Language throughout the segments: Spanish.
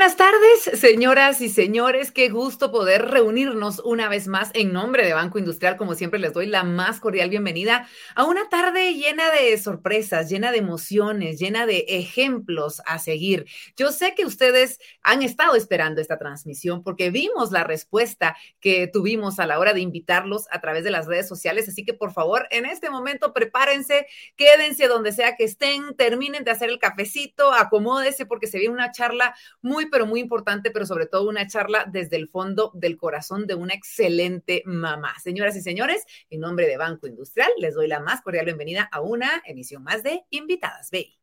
buenas tardes, señoras y señores. Qué gusto poder reunirnos una vez más en nombre de Banco Industrial. Como siempre, les doy la más cordial bienvenida a una tarde llena de sorpresas, llena de emociones, llena de ejemplos a seguir. Yo sé que ustedes han estado esperando esta transmisión porque vimos la respuesta que tuvimos a la hora de invitarlos a través de las redes sociales. Así que, por favor, en este momento prepárense, quédense donde sea que estén, terminen de hacer el cafecito, acomódese porque se viene una charla muy pero muy importante, pero sobre todo una charla desde el fondo del corazón de una excelente mamá. Señoras y señores, en nombre de Banco Industrial, les doy la más cordial bienvenida a una emisión más de Invitadas BI.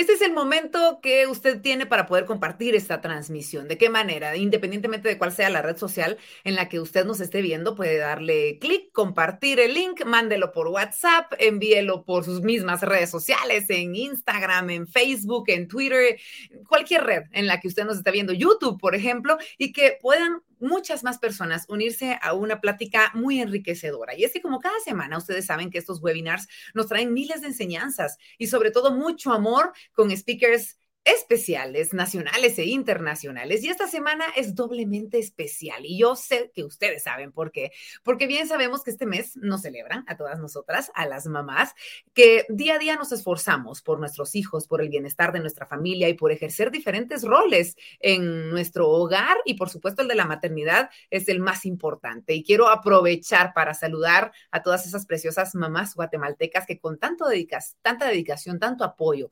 Este es el momento que usted tiene para poder compartir esta transmisión. ¿De qué manera? Independientemente de cuál sea la red social en la que usted nos esté viendo, puede darle clic, compartir el link, mándelo por WhatsApp, envíelo por sus mismas redes sociales, en Instagram, en Facebook, en Twitter, cualquier red en la que usted nos está viendo, YouTube, por ejemplo, y que puedan muchas más personas unirse a una plática muy enriquecedora. Y es que como cada semana ustedes saben que estos webinars nos traen miles de enseñanzas y sobre todo mucho amor con speakers especiales, nacionales e internacionales. Y esta semana es doblemente especial. Y yo sé que ustedes saben por qué. Porque bien sabemos que este mes nos celebran a todas nosotras, a las mamás, que día a día nos esforzamos por nuestros hijos, por el bienestar de nuestra familia y por ejercer diferentes roles en nuestro hogar. Y por supuesto el de la maternidad es el más importante. Y quiero aprovechar para saludar a todas esas preciosas mamás guatemaltecas que con tanto dedicas, tanta dedicación, tanto apoyo,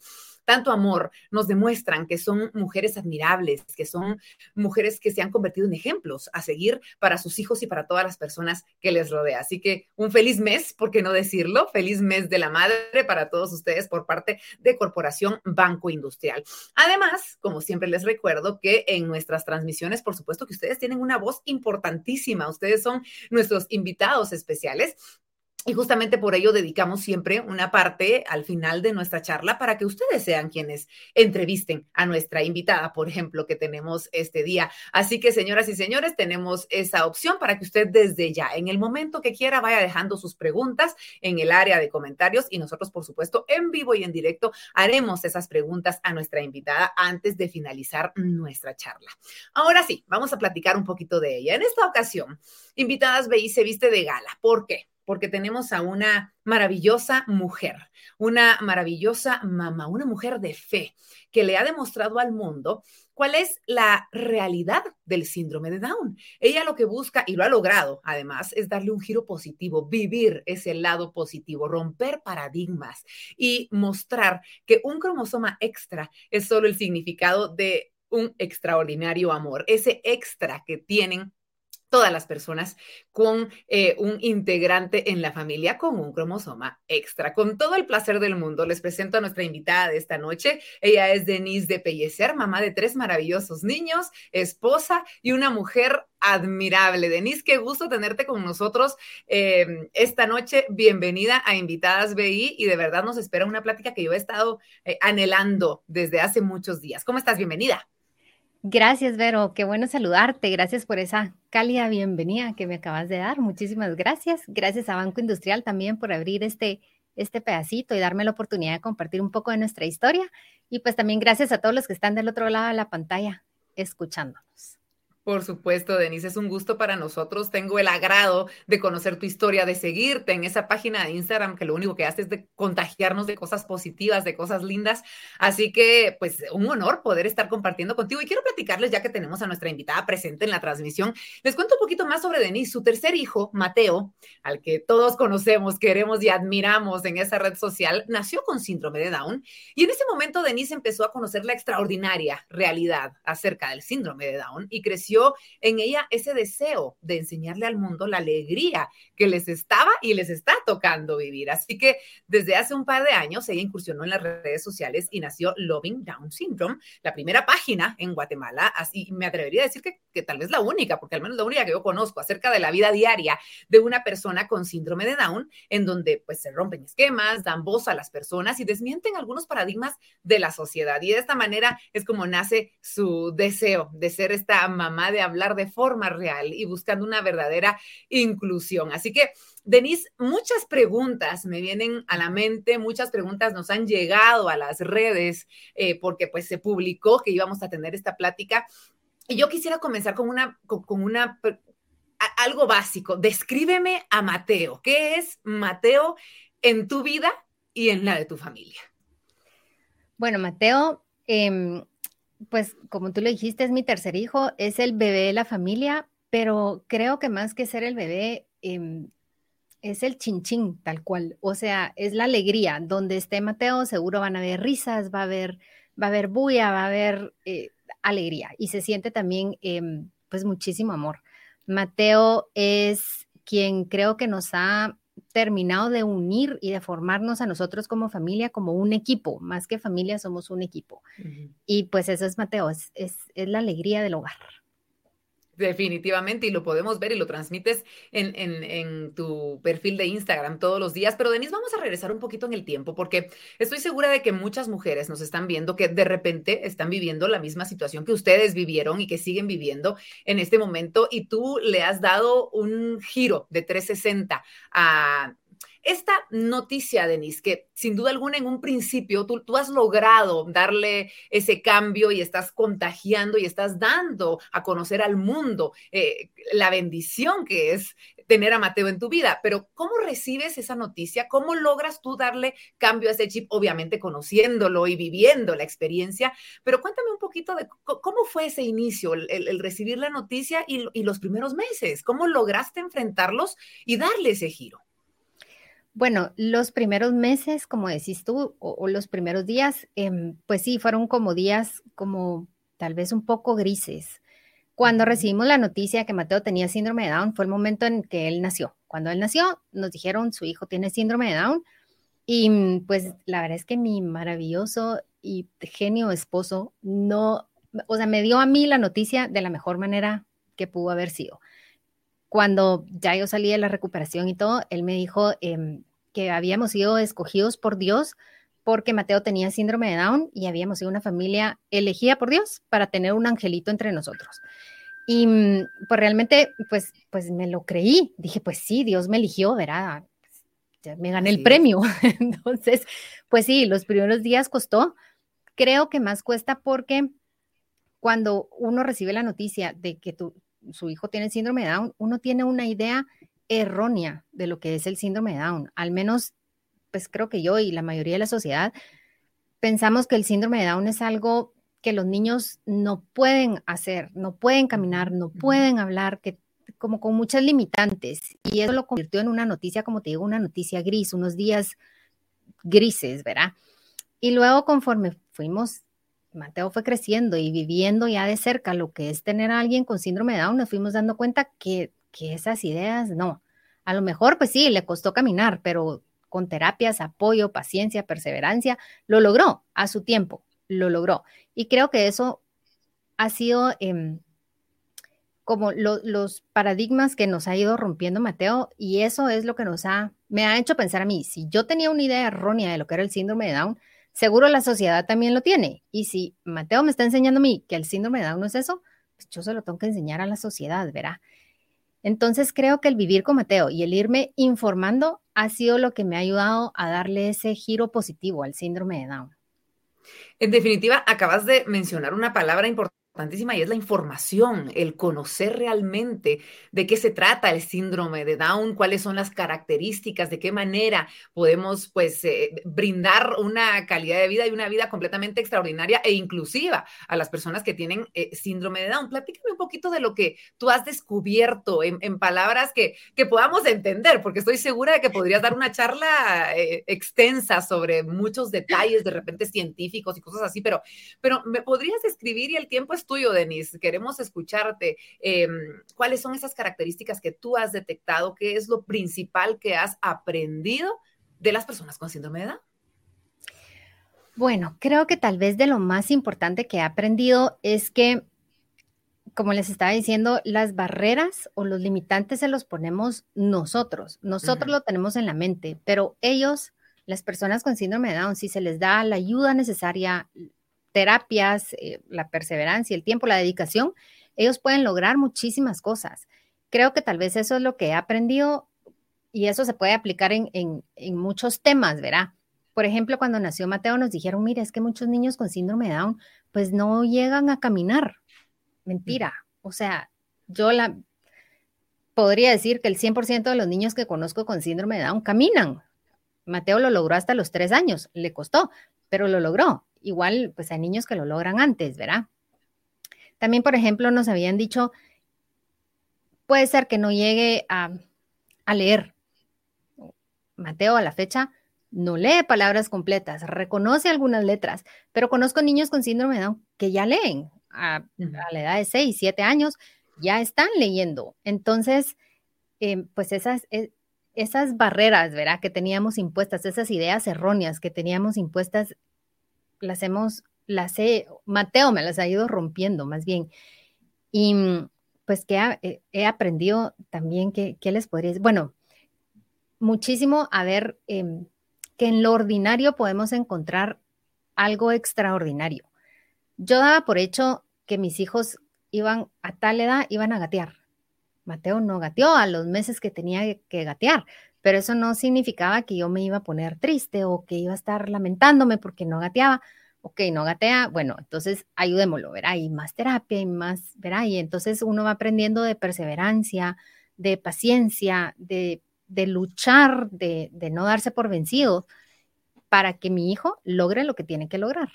tanto amor, nos demuestran que son mujeres admirables, que son mujeres que se han convertido en ejemplos a seguir para sus hijos y para todas las personas que les rodea. Así que un feliz mes, ¿por qué no decirlo? Feliz mes de la madre para todos ustedes por parte de Corporación Banco Industrial. Además, como siempre les recuerdo que en nuestras transmisiones, por supuesto que ustedes tienen una voz importantísima. Ustedes son nuestros invitados especiales y justamente por ello dedicamos siempre una parte al final de nuestra charla para que ustedes sean quienes entrevisten a nuestra invitada, por ejemplo, que tenemos este día. Así que, señoras y señores, tenemos esa opción para que usted desde ya, en el momento que quiera, vaya dejando sus preguntas en el área de comentarios y nosotros, por supuesto, en vivo y en directo haremos esas preguntas a nuestra invitada antes de finalizar nuestra charla. Ahora sí, vamos a platicar un poquito de ella. En esta ocasión, invitadas BI se viste de gala. ¿Por qué? Porque tenemos a una maravillosa mujer, una maravillosa mamá, una mujer de fe que le ha demostrado al mundo cuál es la realidad del síndrome de Down. Ella lo que busca, y lo ha logrado además, es darle un giro positivo, vivir ese lado positivo, romper paradigmas y mostrar que un cromosoma extra es solo el significado de un extraordinario amor, ese extra que tienen todas las personas con eh, un integrante en la familia con un cromosoma extra. Con todo el placer del mundo, les presento a nuestra invitada de esta noche. Ella es Denise de Pellecer, mamá de tres maravillosos niños, esposa y una mujer admirable. Denise, qué gusto tenerte con nosotros em, esta noche. Bienvenida a Invitadas BI y de verdad nos espera una plática que yo he estado eh, anhelando desde hace muchos días. ¿Cómo estás? Bienvenida. Gracias, Vero. Qué bueno saludarte. Gracias por esa cálida bienvenida que me acabas de dar. Muchísimas gracias. Gracias a Banco Industrial también por abrir este, este pedacito y darme la oportunidad de compartir un poco de nuestra historia. Y pues también gracias a todos los que están del otro lado de la pantalla escuchándonos. Por supuesto, Denise, es un gusto para nosotros. Tengo el agrado de conocer tu historia, de seguirte en esa página de Instagram que lo único que hace es de contagiarnos de cosas positivas, de cosas lindas. Así que, pues, un honor poder estar compartiendo contigo. Y quiero platicarles, ya que tenemos a nuestra invitada presente en la transmisión, les cuento un poquito más sobre Denise. Su tercer hijo, Mateo, al que todos conocemos, queremos y admiramos en esa red social, nació con síndrome de Down. Y en ese momento, Denise empezó a conocer la extraordinaria realidad acerca del síndrome de Down y creció en ella ese deseo de enseñarle al mundo la alegría que les estaba y les está tocando vivir. Así que desde hace un par de años ella incursionó en las redes sociales y nació Loving Down Syndrome, la primera página en Guatemala, así me atrevería a decir que, que tal vez la única, porque al menos la única que yo conozco acerca de la vida diaria de una persona con síndrome de Down, en donde pues se rompen esquemas, dan voz a las personas y desmienten algunos paradigmas de la sociedad. Y de esta manera es como nace su deseo de ser esta mamá de hablar de forma real y buscando una verdadera inclusión. Así que, Denise, muchas preguntas me vienen a la mente, muchas preguntas nos han llegado a las redes eh, porque pues se publicó que íbamos a tener esta plática. Y yo quisiera comenzar con una, con una algo básico. Descríbeme a Mateo. ¿Qué es Mateo en tu vida y en la de tu familia? Bueno, Mateo, em, pues como tú lo dijiste, es mi tercer hijo, es el bebé de la familia, pero creo que más que ser el bebé, em, es el chinchín tal cual. O sea, es la alegría. Donde esté Mateo, seguro van a haber risas, va a haber, va a haber bulla, va a haber eh, alegría. Y se siente también, em, pues, muchísimo amor. Mateo es quien creo que nos ha terminado de unir y de formarnos a nosotros como familia, como un equipo, más que familia somos un equipo. Y pues eso es Mateo, es, es, la alegría del hogar. Definitivamente, y lo podemos ver y lo transmites en, en, tu perfil de Instagram todos los días. Pero Denise, vamos a regresar un poquito en el tiempo, porque estoy segura de que muchas mujeres nos están viendo que de repente están viviendo la misma situación que ustedes vivieron y que siguen viviendo en este momento, y tú le has dado un giro de 360 a esta noticia, Denise, que sin duda alguna en un principio tú, tú, has logrado darle ese cambio y estás contagiando y estás dando a conocer al mundo eh, la bendición que es tener a Mateo en tu vida, pero ¿cómo recibes esa noticia? ¿Cómo logras tú darle cambio a ese chip? Obviamente conociéndolo y viviendo la experiencia, pero cuéntame un poquito de cómo fue ese inicio, el, recibir la noticia y, y los primeros meses, cómo lograste enfrentarlos y darle ese giro. Bueno, los primeros meses, como decís tú, o, los primeros días, em, pues sí, fueron como días como tal vez un poco grises. Cuando recibimos la noticia que Mateo tenía síndrome de Down, fue el momento en que él nació. Cuando él nació, nos dijeron su hijo tiene síndrome de Down y mm, pues la verdad es que mi maravilloso y genio esposo no, o sea, me dio a mí la noticia de la mejor manera que pudo haber sido. Cuando ya yo salí de la recuperación y todo, él me dijo, em, que habíamos sido escogidos por Dios porque Mateo tenía síndrome de Down y habíamos sido una familia elegida por Dios para tener un angelito entre nosotros. Y mm, pues realmente, pues, pues me lo creí. Dije, pues sí, Dios me eligió, verá, me gané el premio. Entonces, pues sí, los primeros días costó. Creo que más cuesta porque cuando uno recibe la noticia de que tu, su hijo tiene síndrome de Down, uno tiene una idea errónea de lo que es el síndrome de Down. Al menos, pues creo que yo y la mayoría de la sociedad pensamos que el síndrome de Down es algo que los niños no pueden hacer, no pueden caminar, no pueden hablar, que como con muchas limitantes. Y eso lo convirtió en una noticia, como te digo, una noticia gris, unos días grises, ¿verdad? Y luego conforme fuimos, Mateo fue creciendo y viviendo ya de cerca lo que es tener a alguien con síndrome de Down, nos fuimos dando cuenta que que esas ideas no. A lo mejor, pues sí, le costó caminar, pero con terapias, apoyo, paciencia, perseverancia, lo logró a su tiempo, lo logró. Y creo que eso ha sido em, como los paradigmas que nos ha ido rompiendo Mateo y eso es lo que nos ha, me ha hecho pensar a mí, si yo tenía una idea errónea de lo que era el síndrome de Down, seguro la sociedad también lo tiene. Y si Mateo me está enseñando a mí que el síndrome de Down no es eso, pues yo se lo tengo que enseñar a la sociedad, ¿verdad? Entonces creo que el vivir con Mateo y el irme informando ha sido lo que me ha ayudado a darle ese giro positivo al síndrome de Down. En definitiva, acabas de mencionar una palabra importante y es la información, el conocer realmente de qué se trata el síndrome de Down, cuáles son las características, de qué manera podemos pues eh, brindar una calidad de vida y una vida completamente extraordinaria e inclusiva a las personas que tienen eh, síndrome de Down. Platícame un poquito de lo que tú has descubierto en, palabras que, que, podamos entender, porque estoy segura de que podrías dar una charla eh, extensa sobre muchos detalles de repente científicos y cosas así, pero, pero me podrías escribir y el tiempo es tuyo, Denise. Queremos escucharte. Em, ¿Cuáles son esas características que tú has detectado? ¿Qué es lo principal que has aprendido de las personas con síndrome de Down? Bueno, creo que tal vez de lo más importante que he aprendido es que, como les estaba diciendo, las barreras o los limitantes se los ponemos nosotros. Nosotros lo tenemos en la mente, pero ellos, las personas con síndrome de Down, si se les da la ayuda necesaria, terapias, eh, la perseverancia, el tiempo, la dedicación, ellos pueden lograr muchísimas cosas. Creo que tal vez eso es lo que he aprendido y eso se puede aplicar en, en muchos temas, ¿verdad? Por ejemplo, cuando nació Mateo nos dijeron, mire, es que muchos niños con síndrome de Down pues no llegan a caminar. Mentira. O sea, yo la podría decir que el 100% de los niños que conozco con síndrome de Down caminan. Mateo lo logró hasta los tres años, le costó, pero lo logró. Igual, pues hay niños que lo logran antes, ¿verdad? También, por ejemplo, nos habían dicho, puede ser que no llegue a, a leer. Mateo a la fecha no lee palabras completas, reconoce algunas letras, pero conozco niños con síndrome de Down que ya leen a, la edad de 6, 7 años, ya están leyendo. Entonces, eh, pues esas, eh, esas barreras, ¿verdad? Que teníamos impuestas, esas ideas erróneas que teníamos impuestas, las hemos, las he, Mateo me las ha ido rompiendo más bien. Y pues que he, aprendido también que, ¿qué les podría? Bueno, muchísimo a ver em, que en lo ordinario podemos encontrar algo extraordinario. Yo daba por hecho que mis hijos iban a tal edad, iban a gatear. Mateo no gateó a los meses que tenía que gatear, pero eso no significaba que yo me iba a poner triste o que iba a estar lamentándome porque no gateaba. Ok, no gatea, bueno, entonces ayudémoslo, verá, y más terapia y más, verá, y entonces uno va aprendiendo de perseverancia, de paciencia, de de luchar, de, no darse por vencido para que mi hijo logre lo que tiene que lograr.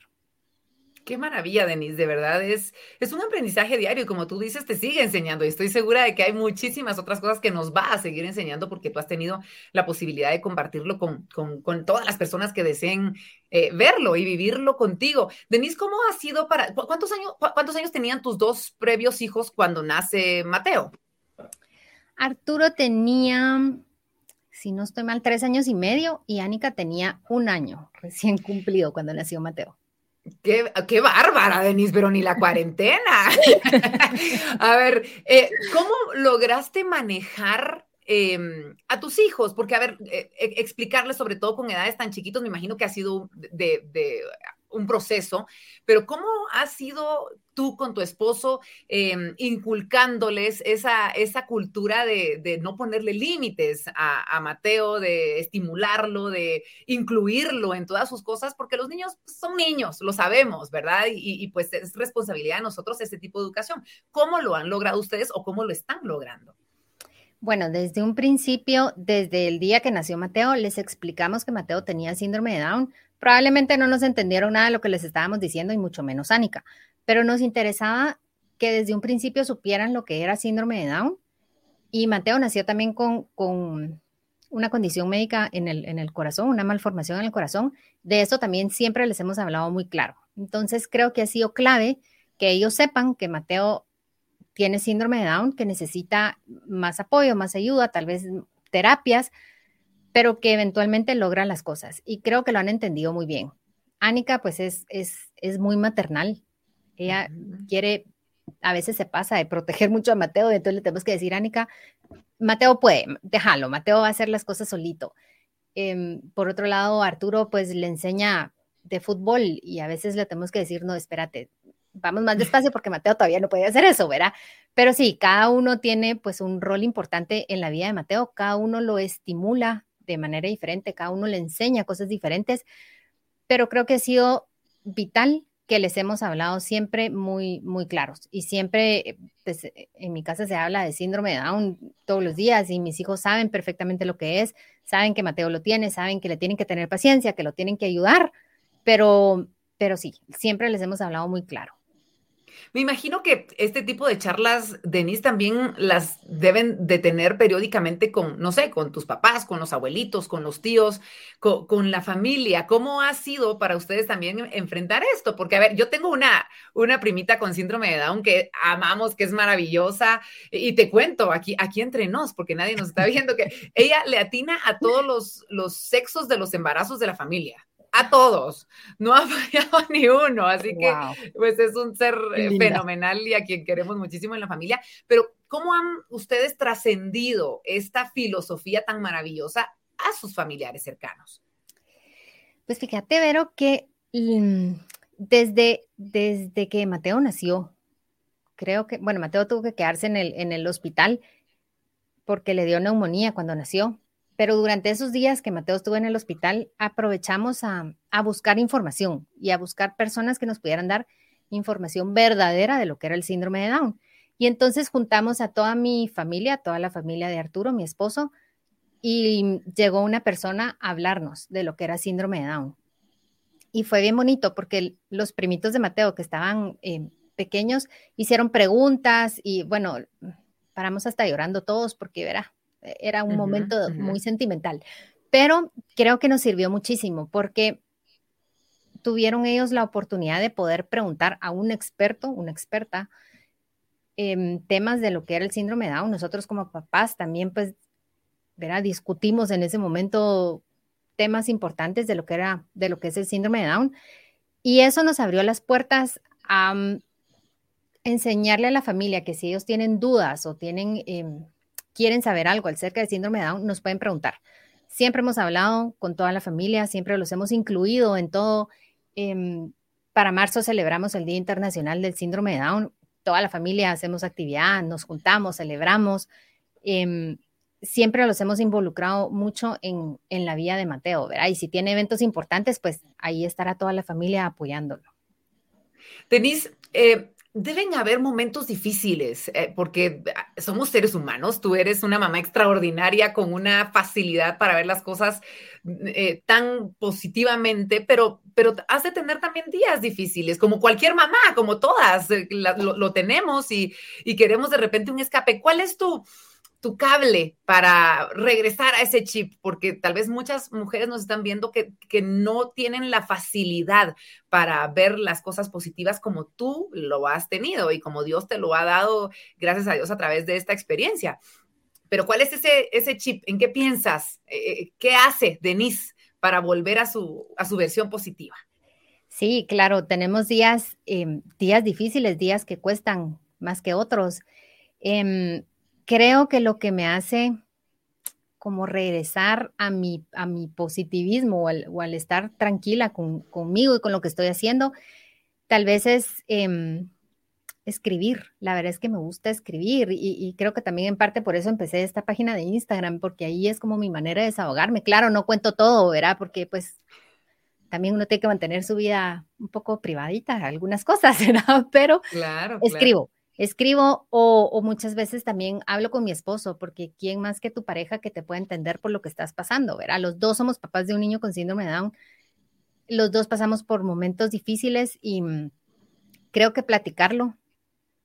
Qué maravilla, Denise, de verdad. Es, es un aprendizaje diario y como tú dices, te sigue enseñando y estoy segura de que hay muchísimas otras cosas que nos va a seguir enseñando porque tú has tenido la posibilidad de compartirlo con, todas las personas que deseen eh, verlo y vivirlo contigo. Denise, ¿cómo ha sido para, cuántos años, cuántos años tenían tus dos previos hijos cuando nace Mateo? Arturo tenía si no estoy mal, tres años y medio y Anika tenía un año recién cumplido cuando nació Mateo. Qué, qué bárbara, Denise, pero ni la cuarentena. a ver, eh, ¿cómo lograste manejar em, a tus hijos? Porque, a ver, eh, e, explicarles sobre todo con edades tan chiquitos, me imagino que ha sido de un proceso, pero ¿cómo has sido tú con tu esposo em, inculcándoles esa, esa cultura de, no ponerle límites a, Mateo, de estimularlo, de incluirlo en todas sus cosas? Porque los niños son niños, lo sabemos, ¿verdad? Y, y pues es responsabilidad de nosotros este tipo de educación. ¿Cómo lo han logrado ustedes o cómo lo están logrando? Bueno, desde un principio, desde el día que nació Mateo, les explicamos que Mateo tenía síndrome de Down Probablemente no nos entendieron nada de lo que les estábamos diciendo y mucho menos Ánica, pero nos interesaba que desde un principio supieran lo que era síndrome de Down. Y Mateo nació también con, una condición médica en el, en el corazón, una malformación en el corazón. De eso también siempre les hemos hablado muy claro. Entonces creo que ha sido clave que ellos sepan que Mateo tiene síndrome de Down, que necesita más apoyo, más ayuda, tal vez terapias, pero que eventualmente logra las cosas. Y creo que lo han entendido muy bien. Anika, pues es, es, es muy maternal. Ella quiere, a veces se pasa de proteger mucho a Mateo, y entonces le tenemos que decir, Anika, Mateo puede, déjalo, Mateo va a hacer las cosas solito. Em, por otro lado, Arturo, pues le enseña de fútbol y a veces le tenemos que decir, no, espérate, vamos más despacio porque Mateo todavía no puede hacer eso, ¿verdad? Pero sí, cada uno tiene pues un rol importante en la vida de Mateo, cada uno lo estimula de manera diferente, cada uno le enseña cosas diferentes, pero creo que ha sido vital que les hemos hablado siempre muy, muy claros. Y siempre, pues, en mi casa se habla de síndrome de Down todos los días y mis hijos saben perfectamente lo que es, saben que Mateo lo tiene, saben que le tienen que tener paciencia, que lo tienen que ayudar, pero, pero sí, siempre les hemos hablado muy claro. Me imagino que este tipo de charlas, Denise, también las deben de tener periódicamente con, no sé, con tus papás, con los abuelitos, con los tíos, con, la familia. ¿Cómo ha sido para ustedes también enfrentar esto? Porque, a ver, yo tengo una, una primita con síndrome de Down que amamos, que es maravillosa, y te cuento aquí, aquí entre nos, porque nadie nos está viendo, que ella le atina a todos los, los sexos de los embarazos de la familia a todos, no ha fallado ni uno, así que pues es un ser eh, fenomenal y a quien queremos muchísimo en la familia, pero ¿cómo han ustedes trascendido esta filosofía tan maravillosa a sus familiares cercanos? Pues fíjate, Vero, que mm, desde, desde que Mateo nació, creo que, bueno, Mateo tuvo que quedarse en el, en el hospital porque le dio neumonía cuando nació. Pero durante esos días que Mateo estuvo en el hospital, aprovechamos a, buscar información y a buscar personas que nos pudieran dar información verdadera de lo que era el síndrome de Down. Y entonces juntamos a toda mi familia, toda la familia de Arturo, mi esposo, y llegó una persona a hablarnos de lo que era síndrome de Down. Y fue bien bonito porque los primitos de Mateo que estaban eh, pequeños hicieron preguntas y bueno, paramos hasta llorando todos porque era, era un momento muy sentimental. Pero creo que nos sirvió muchísimo porque tuvieron ellos la oportunidad de poder preguntar a un experto, una experta, en temas de lo que era el síndrome de Down. Nosotros como papás también, pues, verá, discutimos en ese momento temas importantes de lo que era, de lo que es el síndrome de Down. Y eso nos abrió las puertas a mm, enseñarle a la familia que si ellos tienen dudas o tienen, em, quieren saber algo acerca del síndrome de Down, nos pueden preguntar. Siempre hemos hablado con toda la familia, siempre los hemos incluido en todo. Em, para marzo celebramos el Día Internacional del Síndrome de Down. Toda la familia hacemos actividad, nos juntamos, celebramos. Em, siempre los hemos involucrado mucho en, la vida de Mateo, ¿verdad? Y si tiene eventos importantes, pues ahí estará toda la familia apoyándolo. Denise, eh, deben haber momentos difíciles, eh, porque ah, somos seres humanos, tú eres una mamá extraordinaria con una facilidad para ver las cosas eh, tan positivamente, pero, pero has de tener también días difíciles, como cualquier mamá, como todas, lo, tenemos y, y queremos de repente un escape. ¿Cuál es tu tu cable para regresar a ese chip, porque tal vez muchas mujeres nos están viendo que, no tienen la facilidad para ver las cosas positivas como tú lo has tenido y como Dios te lo ha dado, gracias a Dios, a través de esta experiencia. Pero ¿cuál es ese, ese chip? ¿En qué piensas? Eh, eh, ¿Qué hace Denise para volver a su, a su versión positiva? Sí, claro, tenemos días, em, días difíciles, días que cuestan más que otros. Em, creo que lo que me hace como regresar a mi, a mi positivismo o al, estar tranquila conmigo y con lo que estoy haciendo, tal vez es em, escribir. La verdad es que me gusta escribir y, creo que también en parte por eso empecé esta página de Instagram, porque ahí es como mi manera de desahogarme. Claro, no cuento todo, ¿verdad? Porque pues también uno tiene que mantener su vida un poco privadita, algunas cosas, ¿verdad? Pero claro, escribo escribo o, muchas veces también hablo con mi esposo, porque ¿quién más que tu pareja que te pueda entender por lo que estás pasando? ¿verdad? Los dos somos papás de un niño con síndrome de Down. Los dos pasamos por momentos difíciles y mm, creo que platicarlo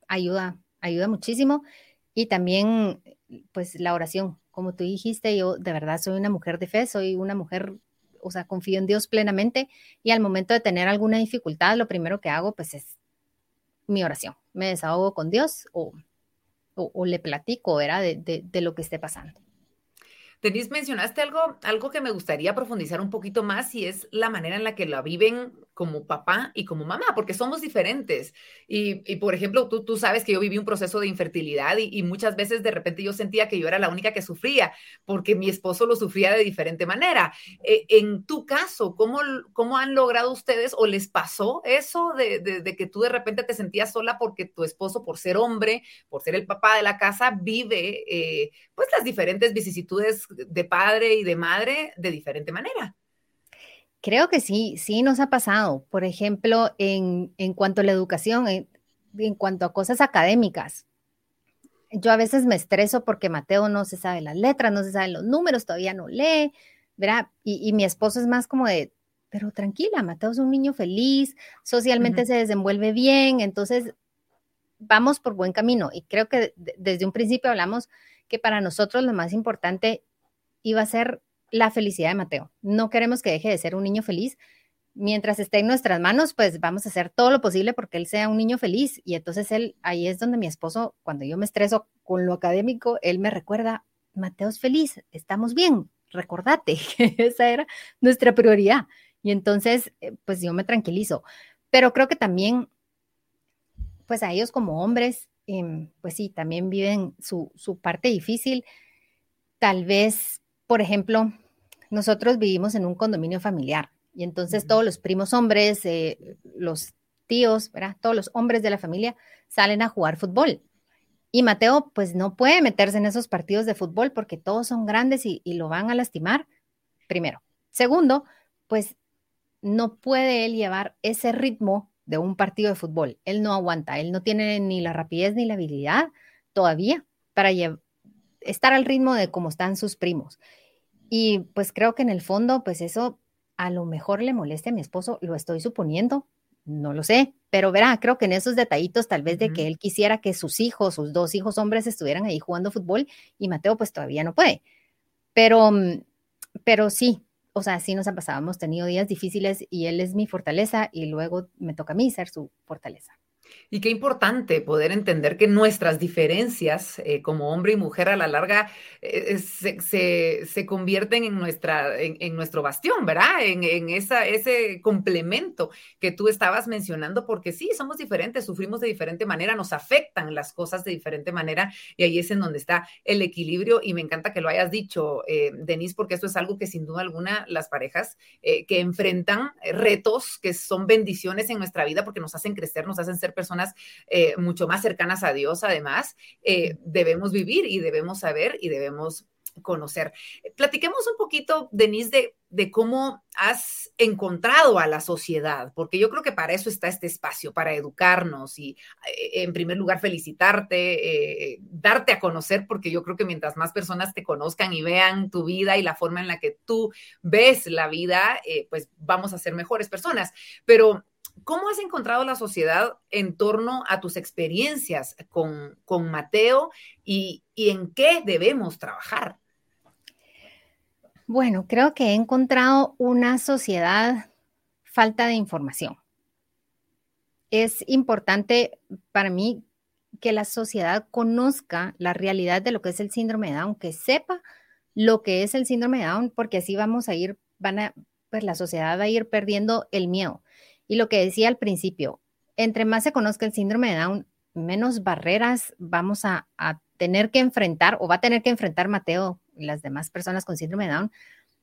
ayuda, ayuda muchísimo. Y también, pues, la oración. Como tú dijiste, yo de verdad soy una mujer de fe, soy una mujer, o sea, confío en Dios plenamente y al momento de tener alguna dificultad, lo primero que hago, pues, es mi oración. Me desahogo con Dios o, o, le platico, era de, de, lo que esté pasando. Denise, mencionaste algo, algo que me gustaría profundizar un poquito más y es la manera en la que la viven como papá y como mamá, porque somos diferentes. Y, por ejemplo, tú, tú sabes que yo viví un proceso de infertilidad y, muchas veces de repente yo sentía que yo era la única que sufría, porque mi esposo lo sufría de diferente manera. Eh, en tu caso, ¿cómo, ¿cómo han logrado ustedes o les pasó eso de, de, que tú de repente te sentías sola porque tu esposo, por ser hombre, por ser el papá de la casa, vive eh, pues las diferentes vicisitudes de padre y de madre de diferente manera? Creo que sí, sí nos ha pasado. Por ejemplo, en, cuanto a la educación, en, cuanto a cosas académicas. Yo a veces me estreso porque Mateo no se sabe las letras, no se saben los números, todavía no lee, ¿verdad? Y, mi esposo es más como de, pero tranquila, Mateo es un niño feliz, socialmente se desenvuelve bien, entonces vamos por buen camino. Y creo que desde un principio hablamos que para nosotros lo más importante iba a ser la felicidad de Mateo. No queremos que deje de ser un niño feliz. Mientras esté en nuestras manos, pues vamos a hacer todo lo posible porque él sea un niño feliz. Y entonces él, ahí es donde mi esposo, cuando yo me estreso con lo académico, él me recuerda, Mateo es feliz, estamos bien, recordate que esa era nuestra prioridad. Y entonces, eh, pues yo me tranquilizo. Pero creo que también, pues a ellos como hombres, em, pues sí, también viven su, su parte difícil. Tal vez por ejemplo, nosotros vivimos en un condominio familiar y entonces todos los primos hombres, eh, los tíos, ¿verdad? Todos los hombres de la familia salen a jugar fútbol. Y Mateo, pues no puede meterse en esos partidos de fútbol porque todos son grandes y, y lo van a lastimar, primero. Segundo, pues no puede él llevar ese ritmo de un partido de fútbol. Él no aguanta, él no tiene ni la rapidez ni la habilidad todavía para estar al ritmo de cómo están sus primos. Y pues creo que en el fondo, pues eso a lo mejor le moleste a mi esposo, lo estoy suponiendo, no lo sé, pero verá, creo que en esos detallitos tal vez de que él quisiera que sus hijos, sus dos hijos hombres estuvieran ahí jugando fútbol y Mateo pues todavía no puede. Pero, mm, pero sí, o sea, sí nos ha pasado, hemos tenido días difíciles y él es mi fortaleza y luego me toca a mí ser su fortaleza. Y qué importante poder entender que nuestras diferencias eh, como hombre y mujer a la larga eh, se, convierten en, nuestra, en, nuestro bastión, ¿verdad? En, esa, ese complemento que tú estabas mencionando, porque sí, somos diferentes, sufrimos de diferente manera, nos afectan las cosas de diferente manera y ahí es en donde está el equilibrio y me encanta que lo hayas dicho, eh, Denise, porque esto es algo que sin duda alguna las parejas que enfrentan retos que son bendiciones en nuestra vida porque nos hacen crecer, nos hacen ser personas eh, mucho más cercanas a Dios, además, eh, debemos vivir y debemos saber y debemos conocer. Platiquemos un poquito, Denise, de, de, cómo has encontrado a la sociedad, porque yo creo que para eso está este espacio, para educarnos y, eh, en primer lugar, felicitarte, darte a conocer, porque yo creo que mientras más personas te conozcan y vean tu vida y la forma en la que tú ves la vida, pues vamos a ser mejores personas. Pero ¿Cómo has encontrado la sociedad en torno a tus experiencias con, Mateo y, en qué debemos trabajar? Bueno, creo que he encontrado una sociedad falta de información. Es importante para mí que la sociedad conozca la realidad de lo que es el síndrome de Down, que sepa lo que es el síndrome de Down, porque así vamos a ir, van a, pues la sociedad va a ir perdiendo el miedo. Y lo que decía al principio, entre más se conozca el síndrome de Down, menos barreras vamos a, tener que enfrentar o va a tener que enfrentar Mateo y las demás personas con síndrome de Down.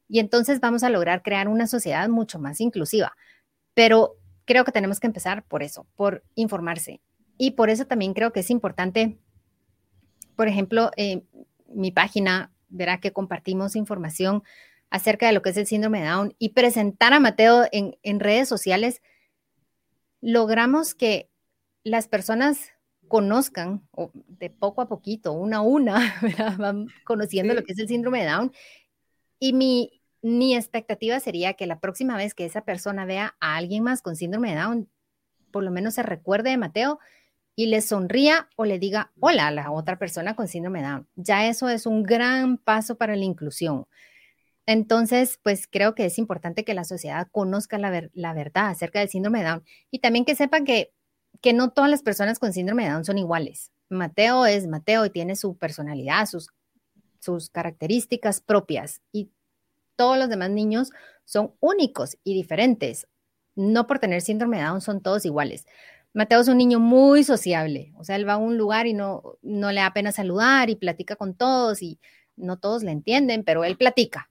Y entonces vamos a lograr crear una sociedad mucho más inclusiva. Pero creo que tenemos que empezar por eso, por informarse. Y por eso también creo que es importante, por ejemplo, eh, mi página, verá que compartimos información acerca de lo que es el síndrome de Down y presentar a Mateo en, en redes sociales logramos que las personas conozcan de poco a poquito, una a una, van conociendo lo que es el síndrome de Down. Y mi, mi expectativa sería que la próxima vez que esa persona vea a alguien más con síndrome de Down, por lo menos se recuerde de Mateo y le sonría o le diga hola a la otra persona con síndrome de Down. Ya eso es un gran paso para la inclusión. Entonces, pues creo que es importante que la sociedad conozca la, verdad acerca del síndrome de Down y también que sepan que, que no todas las personas con síndrome de Down son iguales. Mateo es Mateo y tiene su personalidad, sus, sus características propias y todos los demás niños son únicos y diferentes. No por tener síndrome de Down son todos iguales. Mateo es un niño muy sociable, o sea, él va a un lugar y no, no le da pena saludar y platica con todos y no todos le entienden, pero él platica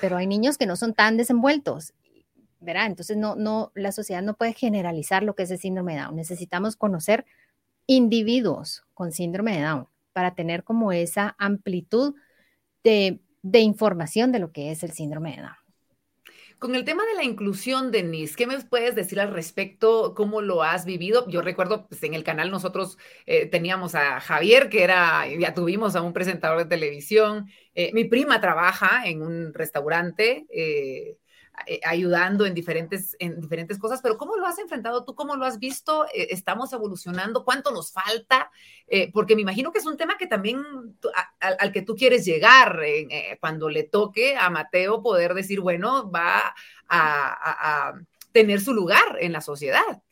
pero hay niños que no son tan desenvueltos, ¿verdad? Entonces, no, no, la sociedad no puede generalizar lo que es el síndrome de Down. Necesitamos conocer individuos con síndrome de Down para tener como esa amplitud de, de información de lo que es el síndrome de Down. Con el tema de la inclusión, Denise, ¿qué me puedes decir al respecto? ¿Cómo lo has vivido? Yo recuerdo, pues, en el canal nosotros eh, teníamos a Javier, que era, ya tuvimos a un presentador de televisión. Eh, mi prima trabaja en un restaurante. Eh, eh, ayudando en diferentes, en diferentes cosas, pero ¿cómo lo has enfrentado tú? ¿Cómo lo has visto? Eh, ¿Estamos evolucionando? ¿Cuánto nos falta? Eh, porque me imagino que es un tema que también al que tú quieres llegar cuando le toque a Mateo poder decir, bueno, va a tener su lugar en la sociedad.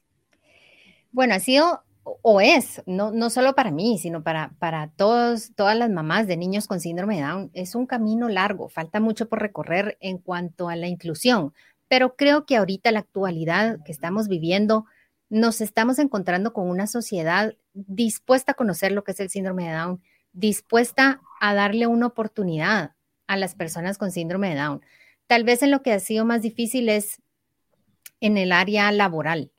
Bueno, ha sido o es, no, no solo para mí, sino para, para todos, todas las mamás de niños con síndrome de Down, es un camino largo, falta mucho por recorrer en cuanto a la inclusión, pero creo que ahorita la actualidad que estamos viviendo, nos estamos encontrando con una sociedad dispuesta a conocer lo que es el síndrome de Down, dispuesta a darle una oportunidad a las personas con síndrome de Down. Tal vez en lo que ha sido más difícil es en el área laboral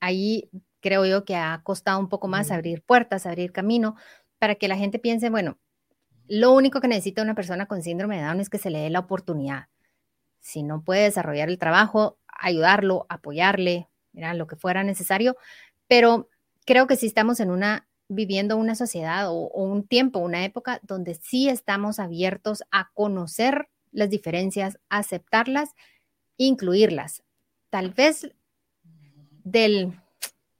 Ahí creo yo que ha costado un poco más abrir puertas, abrir camino, para que la gente piense, bueno, lo único que necesita una persona con síndrome de Down es que se le dé la oportunidad. Si no puede desarrollar el trabajo, ayudarlo, apoyarle, mira, lo que fuera necesario, pero creo que sí estamos en una viviendo una sociedad o, un tiempo, una época donde sí estamos abiertos a conocer las diferencias, aceptarlas, incluirlas. Tal vez del,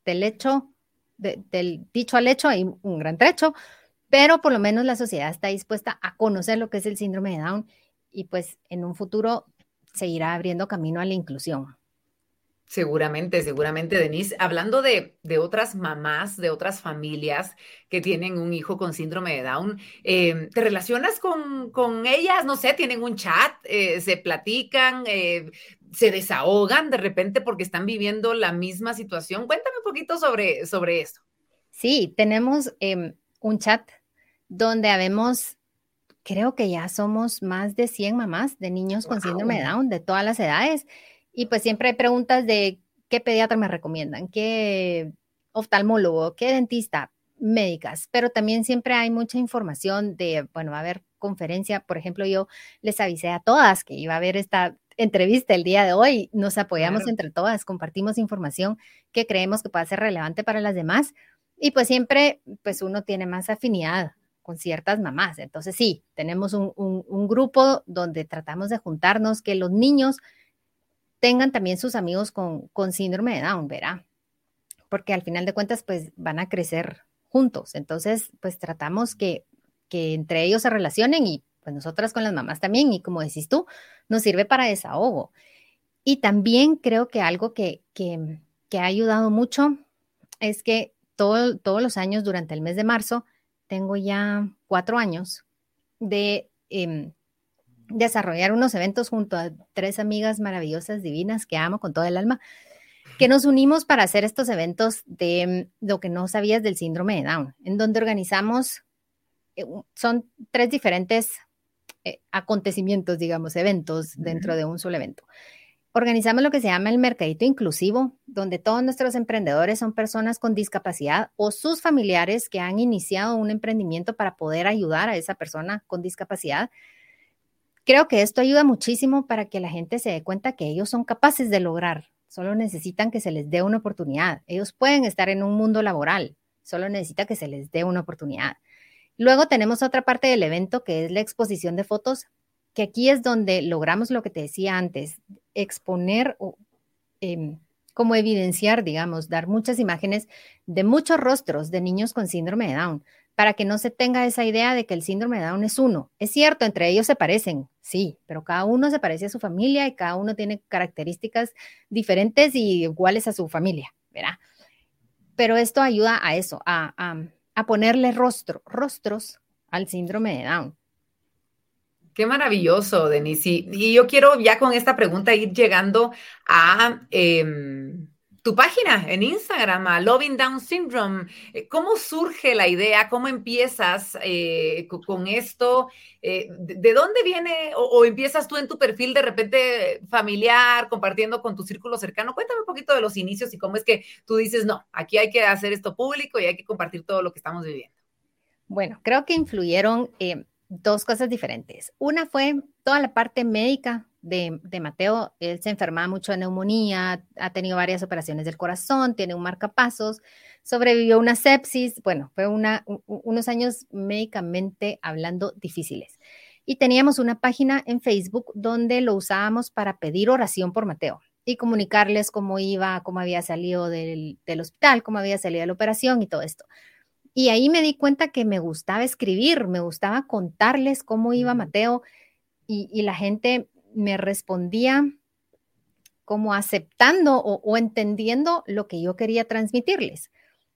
del hecho, del dicho al hecho hay un gran trecho, pero por lo menos la sociedad está dispuesta a conocer lo que es el síndrome de Down y pues en un futuro seguirá abriendo camino a la inclusión. Seguramente, seguramente, Denise. Hablando de, otras mamás, de otras familias que tienen un hijo con síndrome de Down, em, ¿te relacionas con, ellas? No sé, tienen un chat, eh, se platican, eh, se desahogan de repente porque están viviendo la misma situación. Cuéntame un poquito sobre, sobre esto. Sí, tenemos em, un chat donde habemos, creo que ya somos más de 100 mamás de niños con síndrome de Down de todas las edades. Y pues siempre hay preguntas de qué pediatra me recomiendan, qué oftalmólogo, qué dentista, médicas, pero también siempre hay mucha información de, bueno, va a haber conferencia, por ejemplo, yo les avisé a todas que iba a haber esta entrevista el día de hoy, nos apoyamos entre todas, compartimos información que creemos que puede ser relevante para las demás. Y pues siempre, pues uno tiene más afinidad con ciertas mamás. Entonces sí, tenemos un, un grupo donde tratamos de juntarnos, que los niños tengan también sus amigos con, con síndrome de Down, ¿verdad? Porque al final de cuentas, pues van a crecer juntos. Entonces, pues tratamos que, que entre ellos se relacionen y pues nosotras con las mamás también. Y como decís tú, nos sirve para desahogo. Y también creo que algo que, que, que ha ayudado mucho es que todo, todos los años durante el mes de marzo, tengo ya cuatro años de em, desarrollar unos eventos junto a tres amigas maravillosas, divinas, que amo con todo el alma, que nos unimos para hacer estos eventos de mm, lo que no sabías del síndrome de Down, en donde organizamos, eh, son tres diferentes eh, acontecimientos, digamos, eventos dentro de un solo evento. Organizamos lo que se llama el mercadito inclusivo, donde todos nuestros emprendedores son personas con discapacidad o sus familiares que han iniciado un emprendimiento para poder ayudar a esa persona con discapacidad Creo que esto ayuda muchísimo para que la gente se dé cuenta que ellos son capaces de lograr, solo necesitan que se les dé una oportunidad. Ellos pueden estar en un mundo laboral, solo necesita que se les dé una oportunidad. Luego tenemos otra parte del evento que es la exposición de fotos, que aquí es donde logramos lo que te decía antes, exponer o em, como evidenciar, digamos, dar muchas imágenes de muchos rostros de niños con síndrome de Down, para que no se tenga esa idea de que el síndrome de Down es uno. Es cierto, entre ellos se parecen, sí, pero cada uno se parece a su familia y cada uno tiene características diferentes y iguales a su familia, ¿verdad? Pero esto ayuda a eso, a, ponerle rostro, rostros al síndrome de Down. Qué maravilloso, Denise. Y, yo quiero ya con esta pregunta ir llegando a... Em, tu página en Instagram, a Loving Down Syndrome. Eh, ¿Cómo surge la idea? ¿Cómo empiezas eh, con esto? Eh, ¿De dónde viene o, empiezas tú en tu perfil de repente familiar, compartiendo con tu círculo cercano? Cuéntame un poquito de los inicios y cómo es que tú dices, no, aquí hay que hacer esto público y hay que compartir todo lo que estamos viviendo. Bueno, creo que influyeron dos cosas diferentes. Una fue toda la parte médica de, Mateo, él se enfermaba mucho de neumonía, ha tenido varias operaciones del corazón, tiene un marcapasos, sobrevivió una sepsis, bueno, fue una, unos años médicamente hablando difíciles. Y teníamos una página en Facebook donde lo usábamos para pedir oración por Mateo y comunicarles cómo iba, cómo había salido del, hospital, cómo había salido de la operación y todo esto. Y ahí me di cuenta que me gustaba escribir, me gustaba contarles cómo iba Mateo y, y la gente me respondía como aceptando o, entendiendo lo que yo quería transmitirles.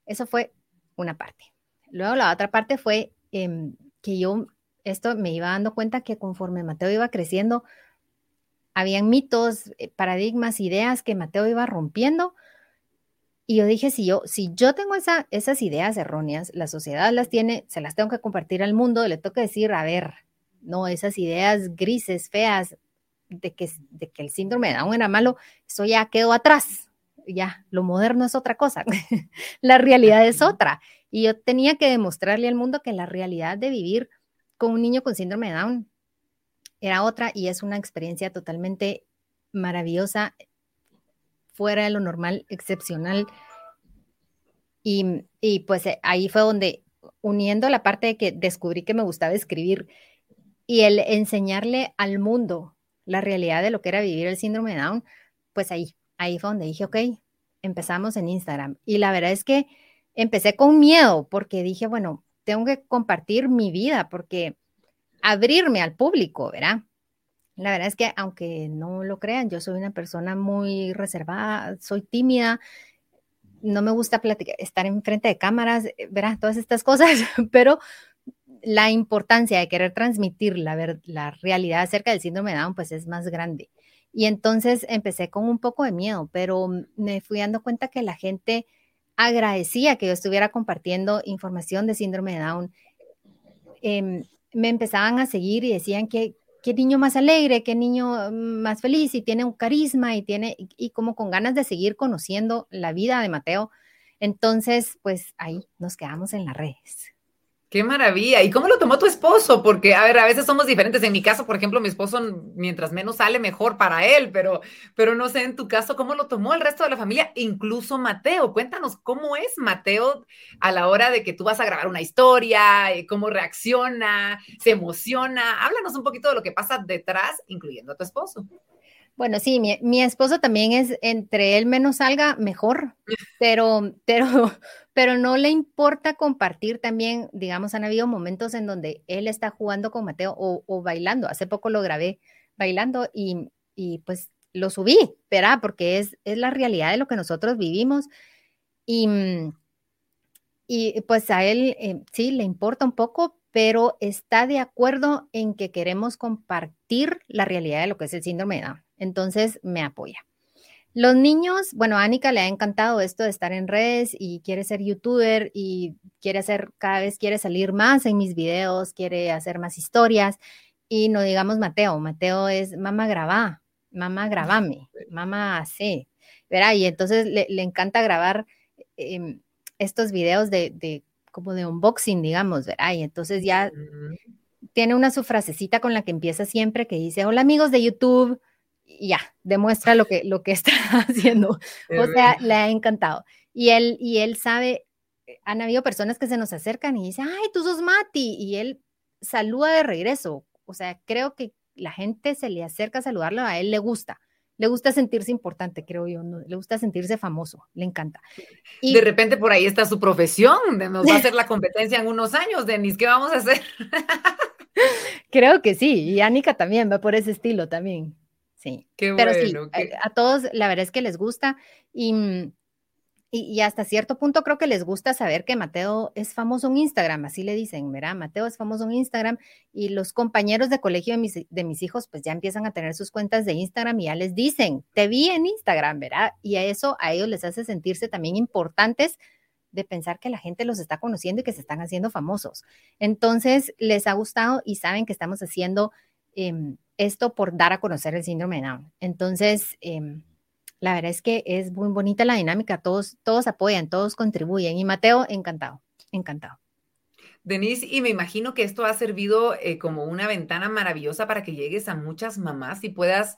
Eso fue una parte. Luego la otra parte fue em, que yo esto me iba dando cuenta que conforme Mateo iba creciendo, habían mitos, eh, paradigmas, ideas que Mateo iba rompiendo. Y yo dije, si yo, si yo tengo esa, esas ideas erróneas, la sociedad las tiene, se las tengo que compartir al mundo, le toca decir, a ver, no, esas ideas grises, feas, de que, de que el síndrome de Down era malo, eso ya quedó atrás. ya, lo moderno es otra cosa, la realidad es otra. Y yo tenía que demostrarle al mundo que la realidad de vivir con un niño con síndrome de Down era otra y es una experiencia totalmente maravillosa, fuera de lo normal, excepcional. Y, y pues eh, ahí fue donde, uniendo la parte de que descubrí que me gustaba escribir y el enseñarle al mundo la realidad de lo que era vivir el síndrome de Down, pues ahí, ahí fue donde dije, ok, empezamos en Instagram. Y la verdad es que empecé con miedo porque dije, bueno, tengo que compartir mi vida porque abrirme al público, ¿verdad? La verdad es que aunque no lo crean, yo soy una persona muy reservada, soy tímida, no me gusta platicar, estar enfrente de cámaras, ¿verdad? Todas estas cosas, pero la importancia de querer transmitir la, la realidad acerca del síndrome de Down, pues es más grande. Y entonces empecé con un poco de miedo, pero me fui dando cuenta que la gente agradecía que yo estuviera compartiendo información de síndrome de Down. Em, me empezaban a seguir y decían que qué niño más alegre, qué niño más feliz y tiene un carisma y tiene y como con ganas de seguir conociendo la vida de Mateo. Entonces, pues ahí nos quedamos en las redes. Qué maravilla. ¿Y cómo lo tomó tu esposo? Porque, a ver, a veces somos diferentes. En mi caso, por ejemplo, mi esposo, mientras menos sale, mejor para él, pero, pero no sé en tu caso cómo lo tomó el resto de la familia, incluso Mateo. Cuéntanos cómo es Mateo a la hora de que tú vas a grabar una historia, eh, cómo reacciona, se emociona. Háblanos un poquito de lo que pasa detrás, incluyendo a tu esposo. Bueno, sí, mi, esposo también es entre él menos salga, mejor, pero, pero, pero no le importa compartir también, digamos, han habido momentos en donde él está jugando con Mateo o, bailando. Hace poco lo grabé bailando y, pues lo subí, ¿verdad? Porque es, la realidad de lo que nosotros vivimos. Y, y pues a él eh, sí le importa un poco, pero está de acuerdo en que queremos compartir la realidad de lo que es el síndrome de Down entonces me apoya. Los niños, bueno, a Anika le ha encantado esto de estar en redes y quiere ser youtuber y quiere hacer, cada vez quiere salir más en mis videos, quiere hacer más historias. Y no digamos Mateo, Mateo es mamá grabá, mamá grabame, mamá sí, ¿verdad? Y entonces le, encanta grabar em, estos videos de, como de unboxing, digamos, ¿verdad? Y entonces ya tiene una su frasecita con la que empieza siempre que dice, hola amigos de YouTube, ya, demuestra lo que, lo que está haciendo. O sea, le ha encantado. Y él, y él sabe, eh, han habido personas que se nos acercan y dicen, ay, tú sos Mati, y él saluda de regreso. O sea, creo que la gente se le acerca a saludarlo, a él le gusta. Le gusta sentirse importante, creo yo, le gusta sentirse famoso, le encanta. Y de repente por ahí está su profesión, nos va a hacer la competencia en unos años, Denis, ¿qué vamos a hacer? creo que sí, y Anika también va por ese estilo también. Sí, pero sí, a, todos la verdad es que les gusta mm, y, y, hasta cierto punto creo que les gusta saber que Mateo es famoso en Instagram, así le dicen, ¿verdad? Mateo es famoso en Instagram y los compañeros de colegio de mis, de mis hijos pues ya empiezan a tener sus cuentas de Instagram y ya les dicen, te vi en Instagram, ¿verdad? Y a eso a ellos les hace sentirse también importantes de pensar que la gente los está conociendo y que se están haciendo famosos. Entonces, les ha gustado y saben que estamos haciendo... Em, esto por dar a conocer el síndrome de Down. Entonces, em, la verdad es que es muy bonita la dinámica, todos, todos apoyan, todos contribuyen. Y Mateo, encantado, encantado. Denise, y me imagino que esto ha servido eh, como una ventana maravillosa para que llegues a muchas mamás y puedas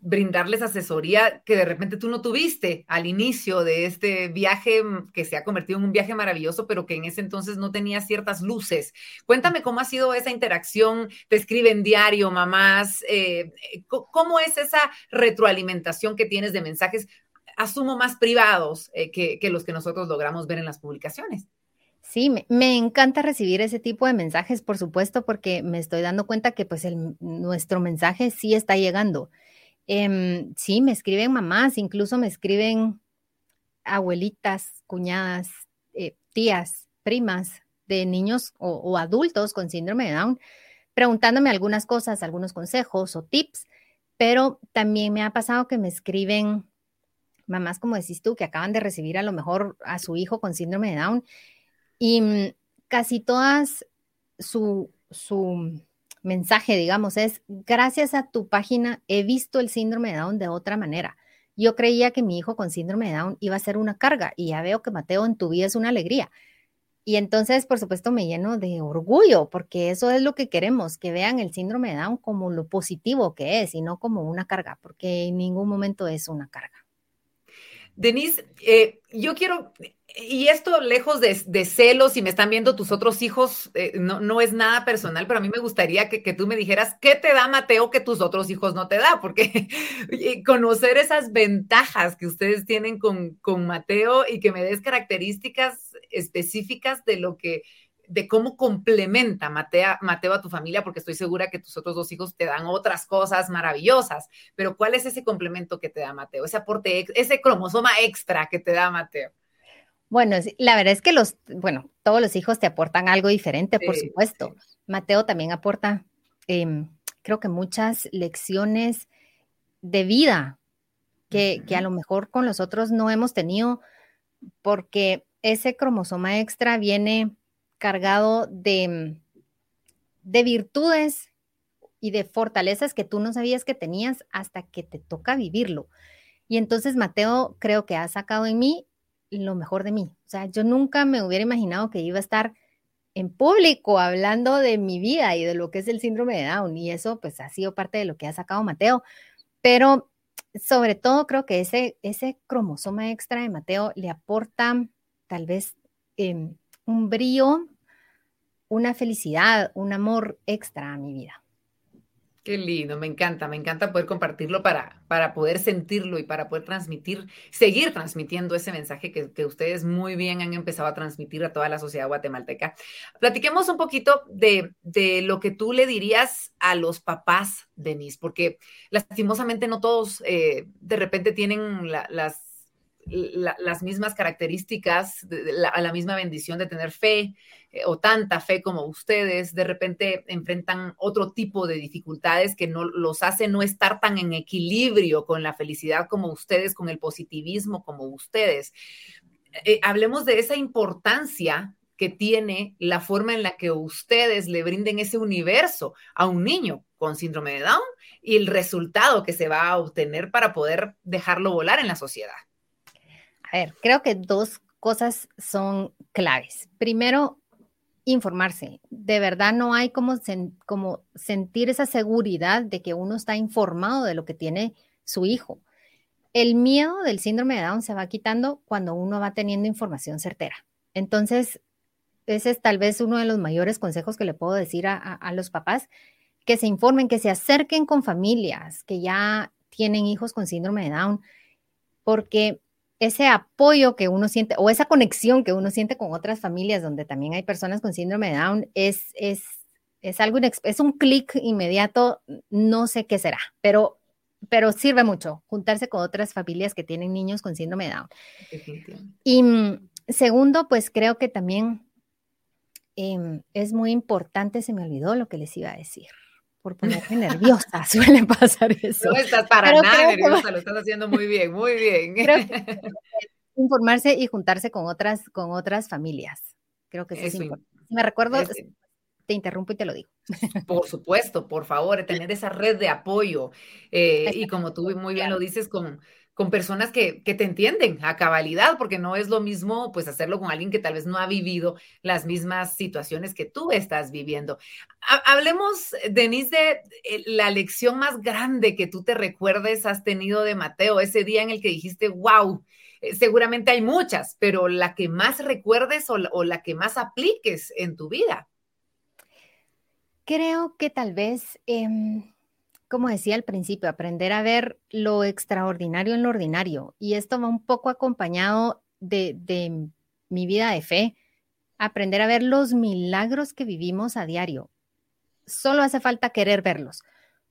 brindarles asesoría que de repente tú no tuviste al inicio de este viaje mm, que se ha convertido en un viaje maravilloso, pero que en ese entonces no tenía ciertas luces. Cuéntame cómo ha sido esa interacción, te escriben diario, mamás, eh, eh, cómo es esa retroalimentación que tienes de mensajes, asumo más privados eh, que, los que nosotros logramos ver en las publicaciones. Sí, me, encanta recibir ese tipo de mensajes, por supuesto, porque me estoy dando cuenta que pues nuestro mensaje sí está llegando. Em, sí, me escriben mamás, incluso me escriben abuelitas, cuñadas, eh, tías, primas de niños o, adultos con síndrome de Down, preguntándome algunas cosas, algunos consejos o tips, pero también me ha pasado que me escriben mamás, como decís tú, que acaban de recibir a lo mejor a su hijo con síndrome de Down y mm, casi todas su, su mensaje, digamos, es gracias a tu página he visto el síndrome de Down de otra manera. yo creía que mi hijo con síndrome de Down iba a ser una carga y ya veo que Mateo en tu vida es una alegría. Y entonces, por supuesto, me lleno de orgullo porque eso es lo que queremos, que vean el síndrome de Down como lo positivo que es y no como una carga, porque en ningún momento es una carga. Denise, eh, yo quiero, y esto lejos de, celos, si me están viendo tus otros hijos, eh, no, no, es nada personal, pero a mí me gustaría que, tú me dijeras qué te da Mateo que tus otros hijos no te da, porque conocer esas ventajas que ustedes tienen con, con Mateo y que me des características específicas de lo que de cómo complementa Mateo, Mateo a tu familia, porque estoy segura que tus otros dos hijos te dan otras cosas maravillosas, pero ¿cuál es ese complemento que te da Mateo, ese aporte, ese cromosoma extra que te da Mateo? Bueno, la verdad es que los, bueno, todos los hijos te aportan algo diferente, por supuesto. Mateo también aporta, em, creo que muchas lecciones de vida que, que a lo mejor con los otros no hemos tenido, porque ese cromosoma extra viene cargado de, de virtudes y de fortalezas que tú no sabías que tenías hasta que te toca vivirlo. Y entonces Mateo creo que ha sacado en mí lo mejor de mí. O sea, yo nunca me hubiera imaginado que iba a estar en público hablando de mi vida y de lo que es el síndrome de Down. Y eso pues ha sido parte de lo que ha sacado Mateo. Pero sobre todo creo que ese, ese cromosoma extra de Mateo le aporta tal vez em, un brío una felicidad, un amor extra a mi vida. Qué lindo, me encanta, me encanta poder compartirlo para, para poder sentirlo y para poder transmitir, seguir transmitiendo ese mensaje que, ustedes muy bien han empezado a transmitir a toda la sociedad guatemalteca. Platiquemos un poquito de, lo que tú le dirías a los papás, Denise, porque lastimosamente no todos eh, de repente tienen las las mismas características, la, la, misma bendición de tener fe eh, o tanta fe como ustedes, de repente enfrentan otro tipo de dificultades que no los hace no estar tan en equilibrio con la felicidad como ustedes, con el positivismo como ustedes. Eh, hablemos de esa importancia que tiene la forma en la que ustedes le brinden ese universo a un niño con síndrome de Down y el resultado que se va a obtener para poder dejarlo volar en la sociedad. Ver, creo que dos cosas son claves. Primero, informarse. De verdad no hay como, sentir esa seguridad de que uno está informado de lo que tiene su hijo. El miedo del síndrome de Down se va quitando cuando uno va teniendo información certera. Entonces, ese es tal vez uno de los mayores consejos que le puedo decir a los papás, que se informen, que se acerquen con familias que ya tienen hijos con síndrome de Down, porque ese apoyo que uno siente o esa conexión que uno siente con otras familias donde también hay personas con síndrome de Down es, es, es algo, es un clic inmediato, no sé qué será, pero, pero sirve mucho juntarse con otras familias que tienen niños con síndrome de Down. Y mm, segundo, pues creo que también em, es muy importante, se me olvidó lo que les iba a decir por ponerme nerviosa, suele pasar eso. No estás para nada nerviosa, lo estás haciendo muy bien, muy bien. informarse y juntarse con otras, con otras familias. Creo que eso, es importante. Si me recuerdo, te interrumpo y te lo digo. Por supuesto, por favor, tener esa red de apoyo. Eh, y como tú muy bien lo dices, con, con personas que, te entienden a cabalidad, porque no es lo mismo pues hacerlo con alguien que tal vez no ha vivido las mismas situaciones que tú estás viviendo. hablemos, Denise, de eh, la lección más grande que tú te recuerdes has tenido de Mateo, ese día en el que dijiste, wow, eh, seguramente hay muchas, pero la que más recuerdes o la, que más apliques en tu vida. Creo que tal vez... Em, como decía al principio, aprender a ver lo extraordinario en lo ordinario. Y esto va un poco acompañado de, mi vida de fe, aprender a ver los milagros que vivimos a diario. Solo hace falta querer verlos,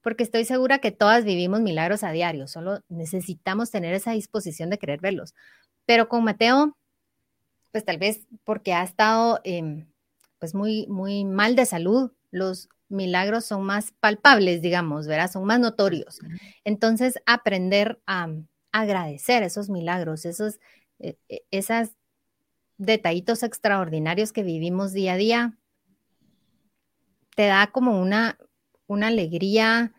porque estoy segura que todas vivimos milagros a diario, solo necesitamos tener esa disposición de querer verlos. Pero con Mateo, pues tal vez porque ha estado em, pues muy, muy mal de salud los milagros son más palpables, digamos, ¿verdad? Son más notorios. Entonces, aprender a, agradecer esos milagros, esos eh, eh, esos detallitos extraordinarios que vivimos día a día, te da como una, una alegría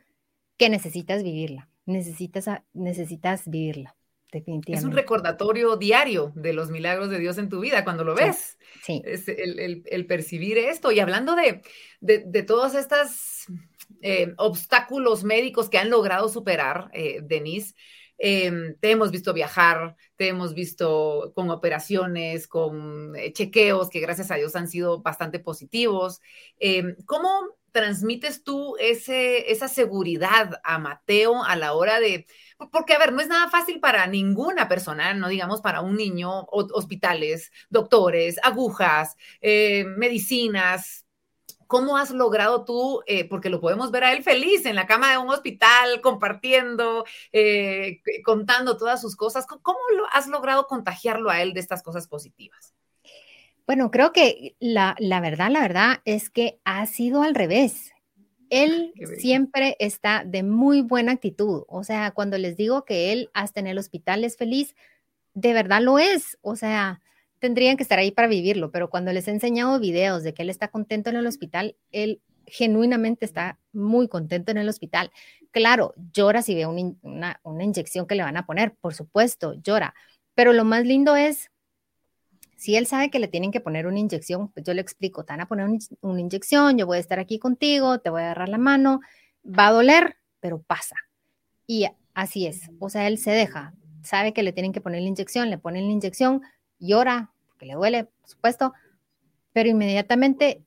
que necesitas vivirla. necesitas, necesitas vivirla. Definitivamente. Es un recordatorio diario de los milagros de Dios en tu vida cuando lo ves. Sí. Es el, percibir esto. Y hablando de, de, todos estos eh, obstáculos médicos que han logrado superar, eh, Denise, em, te hemos visto viajar, te hemos visto con operaciones, con eh, chequeos que gracias a Dios han sido bastante positivos. Em, ¿Cómo transmites tú ese, esa seguridad a Mateo a la hora de, porque a ver, no es nada fácil para ninguna persona, no digamos para un niño, hospitales, doctores, agujas, eh, medicinas. ¿Cómo has logrado tú, eh, porque lo podemos ver a él feliz en la cama de un hospital, compartiendo, eh, contando todas sus cosas? ¿Cómo lo has logrado contagiarlo a él de estas cosas positivas? Bueno, creo que la, verdad, la verdad es que ha sido al revés. Él siempre está de muy buena actitud. O sea, cuando les digo que él hasta en el hospital es feliz, de verdad lo es. O sea, tendrían que estar ahí para vivirlo, pero cuando les he enseñado videos de que él está contento en el hospital, él genuinamente está muy contento en el hospital. Claro, llora si ve una, una inyección que le van a poner, por supuesto, llora. Pero lo más lindo es si él sabe que le tienen que poner una inyección, pues yo le explico, te van a poner una inyección, yo voy a estar aquí contigo, te voy a agarrar la mano, va a doler, pero pasa. Y así es, o sea, él se deja, sabe que le tienen que poner la inyección, le ponen la inyección, llora, porque le duele, por supuesto, pero inmediatamente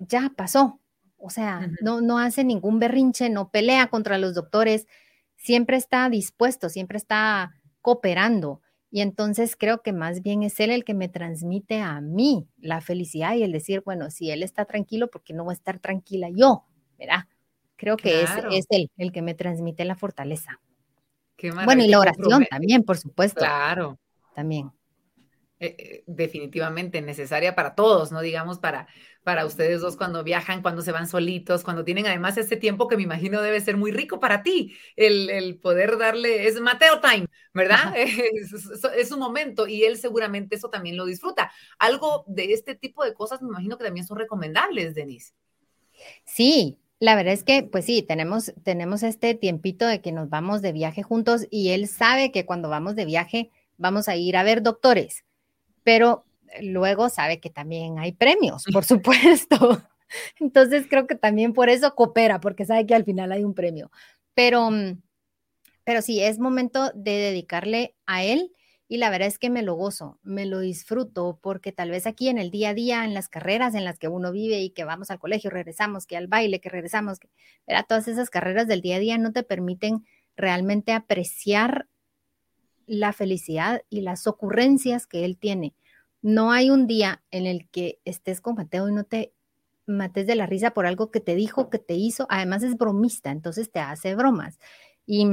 ya pasó. O sea, no, no hace ningún berrinche, no pelea contra los doctores, siempre está dispuesto, siempre está cooperando. Y entonces creo que más bien es él el que me transmite a mí la felicidad y el decir, bueno, si él está tranquilo, ¿por qué no voy a estar tranquila yo? ¿Verdad? Creo que es, es, él el que me transmite la fortaleza. bueno, y la oración también, por supuesto. Claro. También. Eh, eh, definitivamente necesaria para todos, ¿no? Digamos, para, para ustedes dos cuando viajan, cuando se van solitos, cuando tienen además este tiempo que me imagino debe ser muy rico para ti, el, poder darle, es Mateo Time, ¿verdad? Es, un momento y él seguramente eso también lo disfruta. Algo de este tipo de cosas me imagino que también son recomendables, Denise. Sí, la verdad es que, pues sí, tenemos, tenemos este tiempito de que nos vamos de viaje juntos y él sabe que cuando vamos de viaje vamos a ir a ver doctores pero luego sabe que también hay premios, por supuesto. Entonces creo que también por eso coopera, porque sabe que al final hay un premio. Pero, mm, pero sí, es momento de dedicarle a él y la verdad es que me lo gozo, me lo disfruto, porque tal vez aquí en el día a día, en las carreras en las que uno vive y que vamos al colegio, regresamos, que al baile, que regresamos, que, todas esas carreras del día a día no te permiten realmente apreciar la felicidad y las ocurrencias que él tiene. No hay un día en el que estés con Mateo y no te mates de la risa por algo que te dijo, que te hizo. Además es bromista, entonces te hace bromas. Y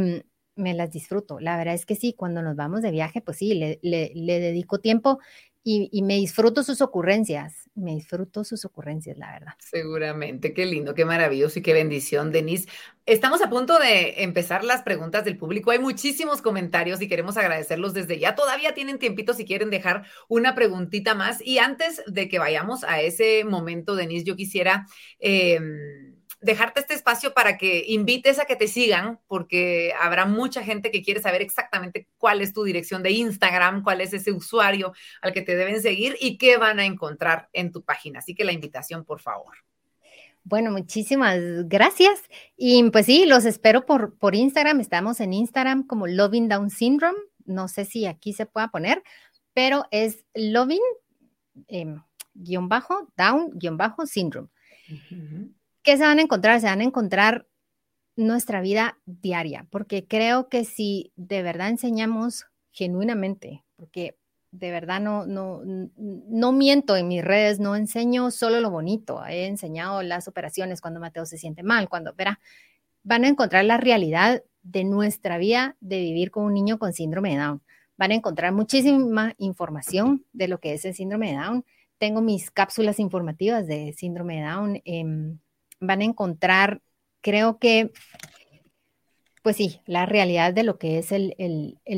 me las disfruto. La verdad es que sí, cuando nos vamos de viaje, pues sí, le, le dedico tiempo y, me disfruto sus ocurrencias, me disfruto sus ocurrencias, la verdad. Seguramente, qué lindo, qué maravilloso y qué bendición, Denise. Estamos a punto de empezar las preguntas del público. Hay muchísimos comentarios y queremos agradecerlos desde ya. Todavía tienen tiempito si quieren dejar una preguntita más. Y antes de que vayamos a ese momento, Denise, yo quisiera... Em, dejarte este espacio para que invites a que te sigan, porque habrá mucha gente que quiere saber exactamente cuál es tu dirección de Instagram, cuál es ese usuario al que te deben seguir y qué van a encontrar en tu página. Así que la invitación, por favor. Bueno, muchísimas gracias. Y pues sí, los espero por, por Instagram. Estamos en Instagram como Loving Down Syndrome. No sé si aquí se pueda poner, pero es Loving em, guion bajo, down guion bajo syndrome. ¿Qué se van a encontrar? Se van a encontrar nuestra vida diaria, porque creo que si de verdad enseñamos genuinamente, porque de verdad no, no, no miento en mis redes, no enseño solo lo bonito, he enseñado las operaciones cuando Mateo se siente mal, cuando, verá, van a encontrar la realidad de nuestra vida de vivir con un niño con síndrome de Down. Van a encontrar muchísima información de lo que es el síndrome de Down. Tengo mis cápsulas informativas de síndrome de Down. en van a encontrar, creo que, pues sí, la realidad de lo que es el,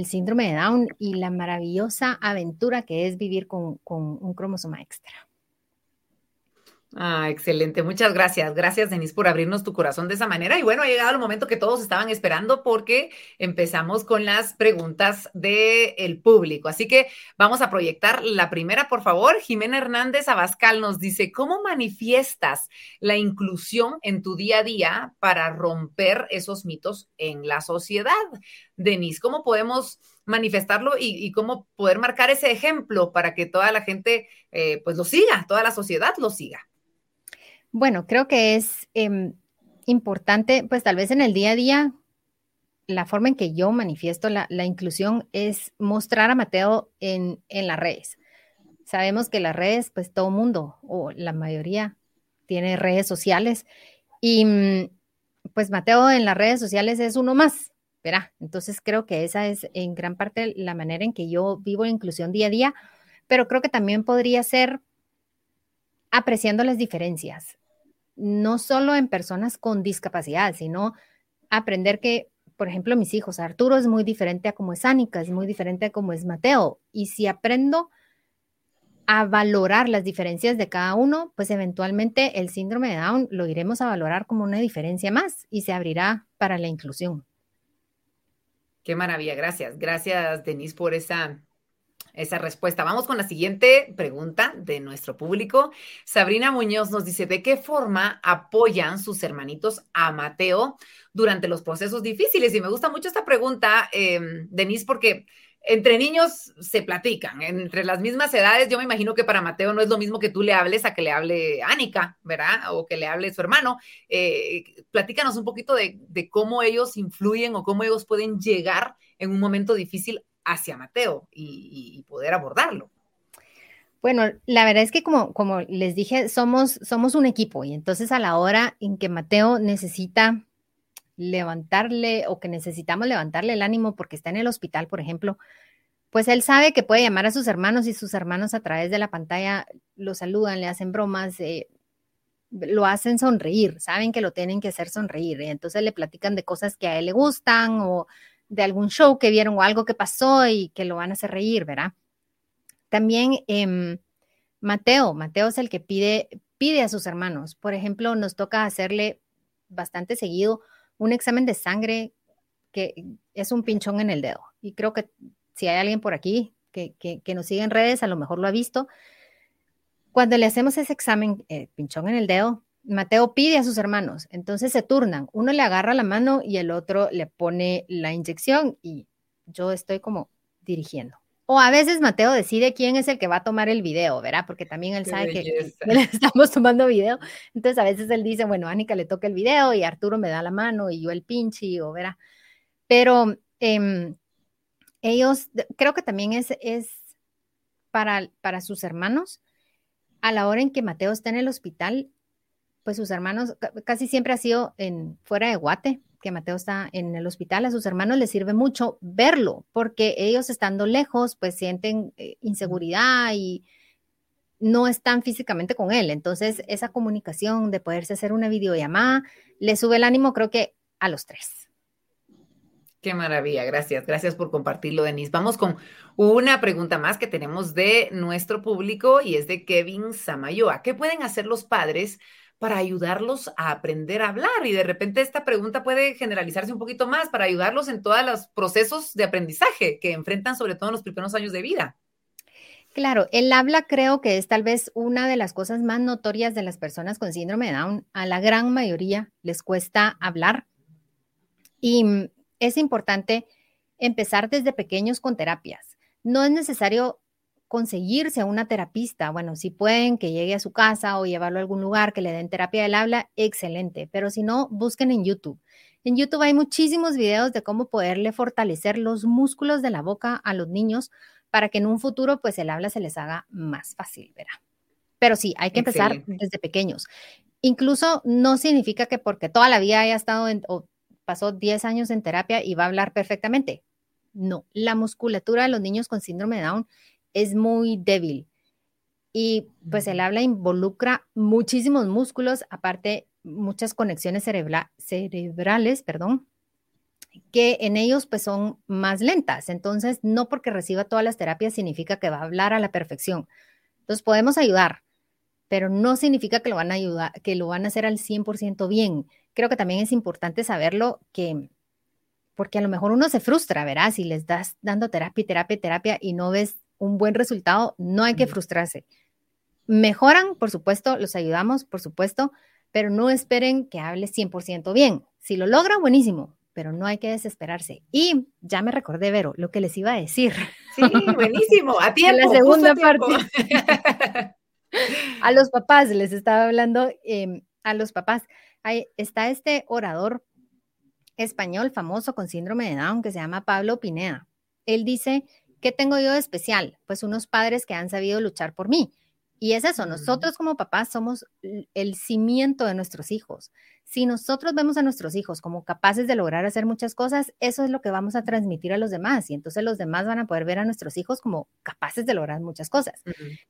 síndrome de Down y la maravillosa aventura que es vivir con, un cromosoma extra. Ah, excelente. Muchas gracias. Gracias, Denise, por abrirnos tu corazón de esa manera. Y bueno, ha llegado el momento que todos estaban esperando porque empezamos con las preguntas del público. Así que vamos a proyectar la primera, por favor. Jimena Hernández Abascal nos dice, ¿cómo manifiestas la inclusión en tu día a día para romper esos mitos en la sociedad? Denise, ¿cómo podemos manifestarlo y, cómo poder marcar ese ejemplo para que toda la gente eh, pues lo siga, toda la sociedad lo siga? Bueno, creo que es em, importante, pues tal vez en el día a día, la forma en que yo manifiesto la, inclusión es mostrar a Mateo en, en, las redes. Sabemos que las redes, pues todo mundo o la mayoría tiene redes sociales y mm, pues Mateo en las redes sociales es uno más, ¿verdad? Entonces creo que esa es en gran parte la manera en que yo vivo la inclusión día a día, pero creo que también podría ser apreciando las diferencias no solo en personas con discapacidad, sino aprender que, por ejemplo, mis hijos, Arturo es muy diferente a como es Anika, es muy diferente a como es Mateo. Y si aprendo a valorar las diferencias de cada uno, pues eventualmente el síndrome de Down lo iremos a valorar como una diferencia más y se abrirá para la inclusión. Qué maravilla, gracias. Gracias, Denise, por esa esa respuesta. Vamos con la siguiente pregunta de nuestro público. Sabrina Muñoz nos dice, ¿de qué forma apoyan sus hermanitos a Mateo durante los procesos difíciles? Y me gusta mucho esta pregunta, eh, Denise, porque entre niños se platican, entre las mismas edades, yo me imagino que para Mateo no es lo mismo que tú le hables a que le hable Ánica, ¿verdad? O que le hable su hermano. Eh, platícanos un poquito de, de, cómo ellos influyen o cómo ellos pueden llegar en un momento difícil hacia Mateo y, poder abordarlo. Bueno, la verdad es que como, como les dije, somos, somos un equipo y entonces a la hora en que Mateo necesita levantarle o que necesitamos levantarle el ánimo porque está en el hospital, por ejemplo, pues él sabe que puede llamar a sus hermanos y sus hermanos a través de la pantalla lo saludan, le hacen bromas, eh, lo hacen sonreír, saben que lo tienen que hacer sonreír y entonces le platican de cosas que a él le gustan o de algún show que vieron o algo que pasó y que lo van a hacer reír, ¿verdad? También em, Mateo, Mateo es el que pide, pide a sus hermanos. Por ejemplo, nos toca hacerle bastante seguido un examen de sangre que es un pinchón en el dedo. Y creo que si hay alguien por aquí que, que, nos sigue en redes, a lo mejor lo ha visto. Cuando le hacemos ese examen, eh, pinchón en el dedo, Mateo pide a sus hermanos, entonces se turnan, uno le agarra la mano y el otro le pone la inyección y yo estoy como dirigiendo. O a veces Mateo decide quién es el que va a tomar el video, ¿verdad? Porque también él sabe que, le estamos tomando video. Entonces a veces él dice, bueno, Ánica le toca el video y Arturo me da la mano y yo el pinche, o verá. Pero em, ellos, creo que también es, es para, para sus hermanos, a la hora en que Mateo está en el hospital, pues sus hermanos, casi siempre ha sido en fuera de Guate, que Mateo está en el hospital, a sus hermanos les sirve mucho verlo, porque ellos estando lejos, pues sienten eh, inseguridad y no están físicamente con él. Entonces, esa comunicación de poderse hacer una videollamada le sube el ánimo, creo que a los tres. Qué maravilla, gracias, gracias por compartirlo, Denise. Vamos con una pregunta más que tenemos de nuestro público y es de Kevin Samayoa. ¿Qué pueden hacer los padres para ayudarlos a aprender a hablar. Y de repente esta pregunta puede generalizarse un poquito más para ayudarlos en todos los procesos de aprendizaje que enfrentan, sobre todo en los primeros años de vida. Claro, el habla creo que es tal vez una de las cosas más notorias de las personas con síndrome de Down. A la gran mayoría les cuesta hablar y mm, es importante empezar desde pequeños con terapias. No es necesario conseguirse a una terapista. Bueno, si pueden que llegue a su casa o llevarlo a algún lugar que le den terapia del habla, excelente. Pero si no, busquen en YouTube. En YouTube hay muchísimos videos de cómo poderle fortalecer los músculos de la boca a los niños para que en un futuro pues el habla se les haga más fácil, ¿verdad? Pero sí, hay que empezar desde pequeños. Incluso no significa que porque toda la vida haya estado en, o pasó 10 años en terapia y va a hablar perfectamente. No, la musculatura de los niños con síndrome de Down es muy débil. Y pues el habla involucra muchísimos músculos, aparte muchas conexiones cerebrales, perdón, que en ellos pues son más lentas. Entonces, no porque reciba todas las terapias significa que va a hablar a la perfección. Entonces, podemos ayudar, pero no significa que lo van a ayudar, que lo van a hacer al 100% bien. Creo que también es importante saberlo que, porque a lo mejor uno se frustra, ¿verdad? Si les das dando terapia, terapia, terapia y no ves un buen resultado, no hay que frustrarse. Mejoran, por supuesto, los ayudamos, por supuesto, pero no esperen que hable 100% bien. Si lo logra, buenísimo, pero no hay que desesperarse. Y ya me recordé, Vero, lo que les iba a decir. Sí, buenísimo, a tiempo. la segunda parte. a los papás, les estaba hablando, em, a los papás. Ahí está este orador español famoso con síndrome de Down que se llama Pablo Pineda. Él dice, ¿qué tengo yo de especial? Pues unos padres que han sabido luchar por mí. Y es eso, nosotros como papás somos el cimiento de nuestros hijos. Si nosotros vemos a nuestros hijos como capaces de lograr hacer muchas cosas, eso es lo que vamos a transmitir a los demás y entonces los demás van a poder ver a nuestros hijos como capaces de lograr muchas cosas.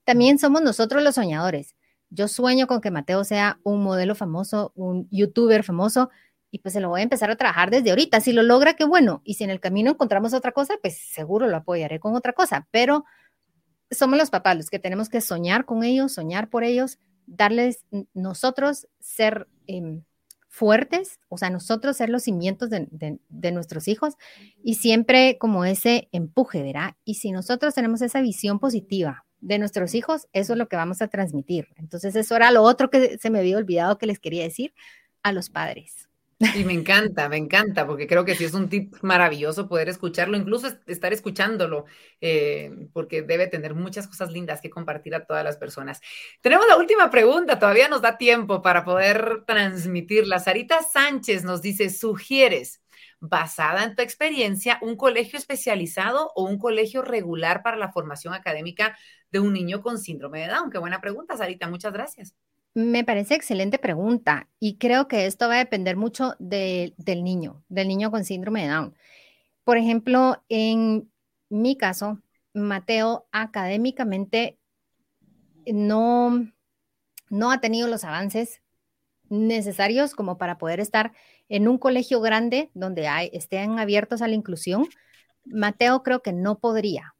También somos nosotros los soñadores. Yo sueño con que Mateo sea un modelo famoso, un youtuber famoso y pues se lo voy a empezar a trabajar desde ahorita. Si lo logra, qué bueno. Y si en el camino encontramos otra cosa, pues seguro lo apoyaré con otra cosa, pero somos los papás los que tenemos que soñar con ellos, soñar por ellos, darles nosotros ser em, fuertes, o sea, nosotros ser los cimientos de, de, nuestros hijos y siempre como ese empuje, ¿verdad? Y si nosotros tenemos esa visión positiva de nuestros hijos, eso es lo que vamos a transmitir. Entonces, eso era lo otro que se me había olvidado que les quería decir a los padres. Y me encanta, me encanta, porque creo que sí es un tip maravilloso poder escucharlo, incluso estar escuchándolo, eh, porque debe tener muchas cosas lindas que compartir a todas las personas. Tenemos la última pregunta, todavía nos da tiempo para poder transmitirla. Sarita Sánchez nos dice, ¿sugieres, basada en tu experiencia, un colegio especializado o un colegio regular para la formación académica de un niño con síndrome de Down? Qué buena pregunta, Sarita, muchas gracias. Me parece excelente pregunta y creo que esto va a depender mucho del niño, del niño con síndrome de Down. Por ejemplo, en mi caso, Mateo académicamente no, no ha tenido los avances necesarios como para poder estar en un colegio grande donde hay, estén abiertos a la inclusión. Mateo creo que no podría,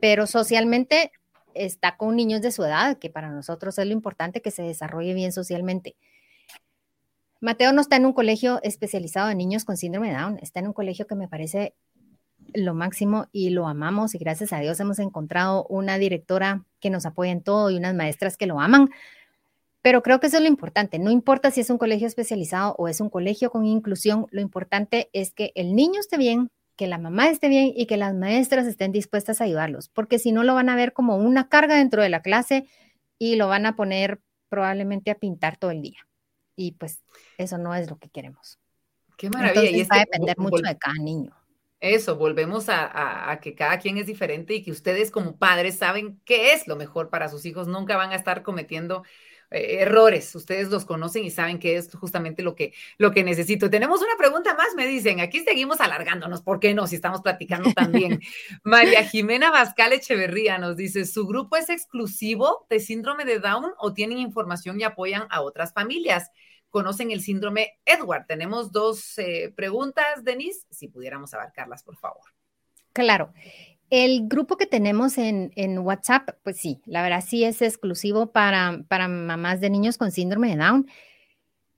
pero socialmente está con niños de su edad, que para nosotros es lo importante que se desarrolle bien socialmente. Mateo no está en un colegio especializado en niños con síndrome de Down, está en un colegio que me parece lo máximo y lo amamos y gracias a Dios hemos encontrado una directora que nos apoya en todo y unas maestras que lo aman. Pero creo que eso es lo importante. No importa si es un colegio especializado o es un colegio con inclusión, lo importante es que el niño esté bien, que la mamá esté bien y que las maestras estén dispuestas a ayudarlos, porque si no lo van a ver como una carga dentro de la clase y lo van a poner probablemente a pintar todo el día. Y pues eso no es lo que queremos. Qué maravilla. y va a depender mucho de cada niño. Eso, volvemos a, a, que cada quien es diferente y que ustedes como padres saben qué es lo mejor para sus hijos. Nunca van a estar cometiendo eh, errores. Ustedes los conocen y saben que es justamente lo que, lo que necesito. Tenemos una pregunta más, me dicen. Aquí seguimos alargándonos. ¿Por qué no? Si estamos platicando también. María Jimena Bascal Echeverría nos dice: ¿su grupo es exclusivo de síndrome de Down o tienen información y apoyan a otras familias? conocen el síndrome Edward. Tenemos dos eh, preguntas, Denise, si pudiéramos abarcarlas, por favor. Claro. El grupo que tenemos en, WhatsApp, pues sí, la verdad sí es exclusivo para, para mamás de niños con síndrome de Down.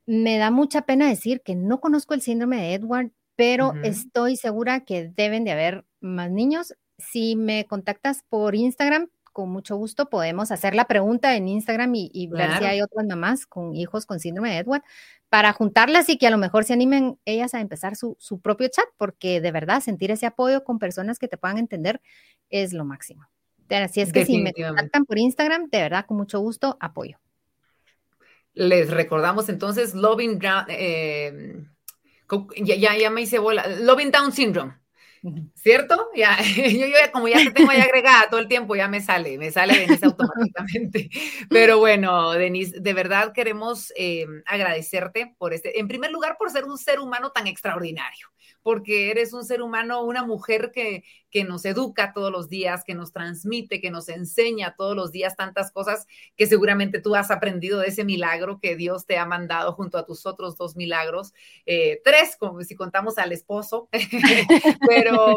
Me da mucha pena decir que no conozco el síndrome de Edward, pero estoy segura que deben de haber más niños. Si me contactas por Instagram, con mucho gusto podemos hacer la pregunta en Instagram y, ver si hay otras mamás con hijos con síndrome de Edward para juntarlas y que a lo mejor se animen ellas a empezar su, propio chat, porque de verdad sentir ese apoyo con personas que te puedan entender es lo máximo. Así es que si me contactan por Instagram, de verdad, con mucho gusto, apoyo. Les recordamos entonces Loving, eh, ya, ya me hice bola, Loving Down Syndrome. ¿Cierto? Ya, yo, yo como ya te tengo ahí agregada todo el tiempo, ya me sale, me sale Denise automáticamente. Pero bueno, Denise, de verdad queremos eh, agradecerte por este, en primer lugar, por ser un ser humano tan extraordinario porque eres un ser humano, una mujer que, que nos educa todos los días, que nos transmite, que nos enseña todos los días tantas cosas que seguramente tú has aprendido de ese milagro que Dios te ha mandado junto a tus otros dos milagros, eh, tres, como si contamos al esposo, pero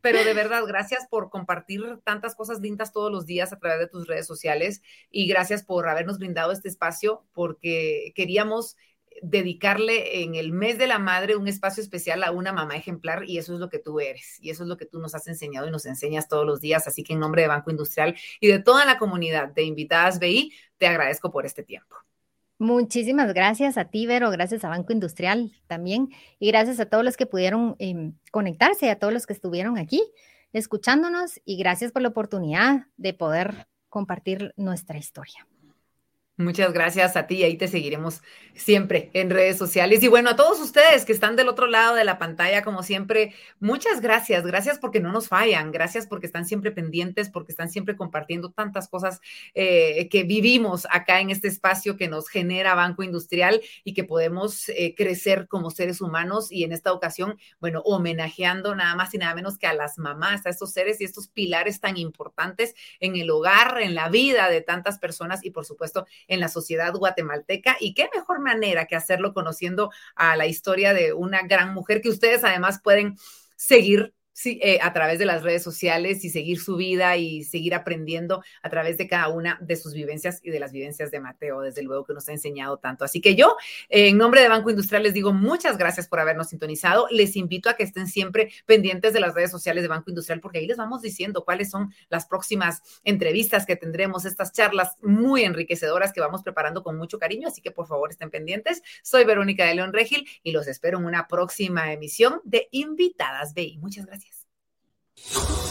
pero de verdad, gracias por compartir tantas cosas lindas todos los días a través de tus redes sociales y gracias por habernos brindado este espacio porque queríamos dedicarle en el mes de la madre un espacio especial a una mamá ejemplar y eso es lo que tú eres y eso es lo que tú nos has enseñado y nos enseñas todos los días. Así que en nombre de Banco Industrial y de toda la comunidad de invitadas BI, te agradezco por este tiempo. Muchísimas gracias a ti, Vero, gracias a Banco Industrial también y gracias a todos los que pudieron eh, conectarse, a todos los que estuvieron aquí escuchándonos y gracias por la oportunidad de poder compartir nuestra historia. Muchas gracias a ti y ahí te seguiremos siempre en redes sociales. Y bueno, a todos ustedes que están del otro lado de la pantalla, como siempre, muchas gracias. Gracias porque no nos fallan. Gracias porque están siempre pendientes, porque están siempre compartiendo tantas cosas eh, que vivimos acá en este espacio que nos genera Banco Industrial y que podemos eh, crecer como seres humanos. Y en esta ocasión, bueno, homenajeando nada más y nada menos que a las mamás, a estos seres y estos pilares tan importantes en el hogar, en la vida de tantas personas y por supuesto en la sociedad guatemalteca. Y qué mejor manera que hacerlo conociendo a la historia de una gran mujer que ustedes además pueden seguir sí, eh, a través de las redes sociales y seguir su vida y seguir aprendiendo a través de cada una de sus vivencias y de las vivencias de Mateo, desde luego que nos ha enseñado tanto. Así que yo, en nombre de Banco Industrial, les digo muchas gracias por habernos sintonizado. Les invito a que estén siempre pendientes de las redes sociales de Banco Industrial, porque ahí les vamos diciendo cuáles son las próximas entrevistas que tendremos, estas charlas muy enriquecedoras que vamos preparando con mucho cariño. Así que por favor estén pendientes. Soy Verónica de León Regil y los espero en una próxima emisión de Invitadas BI. Muchas gracias. 哦。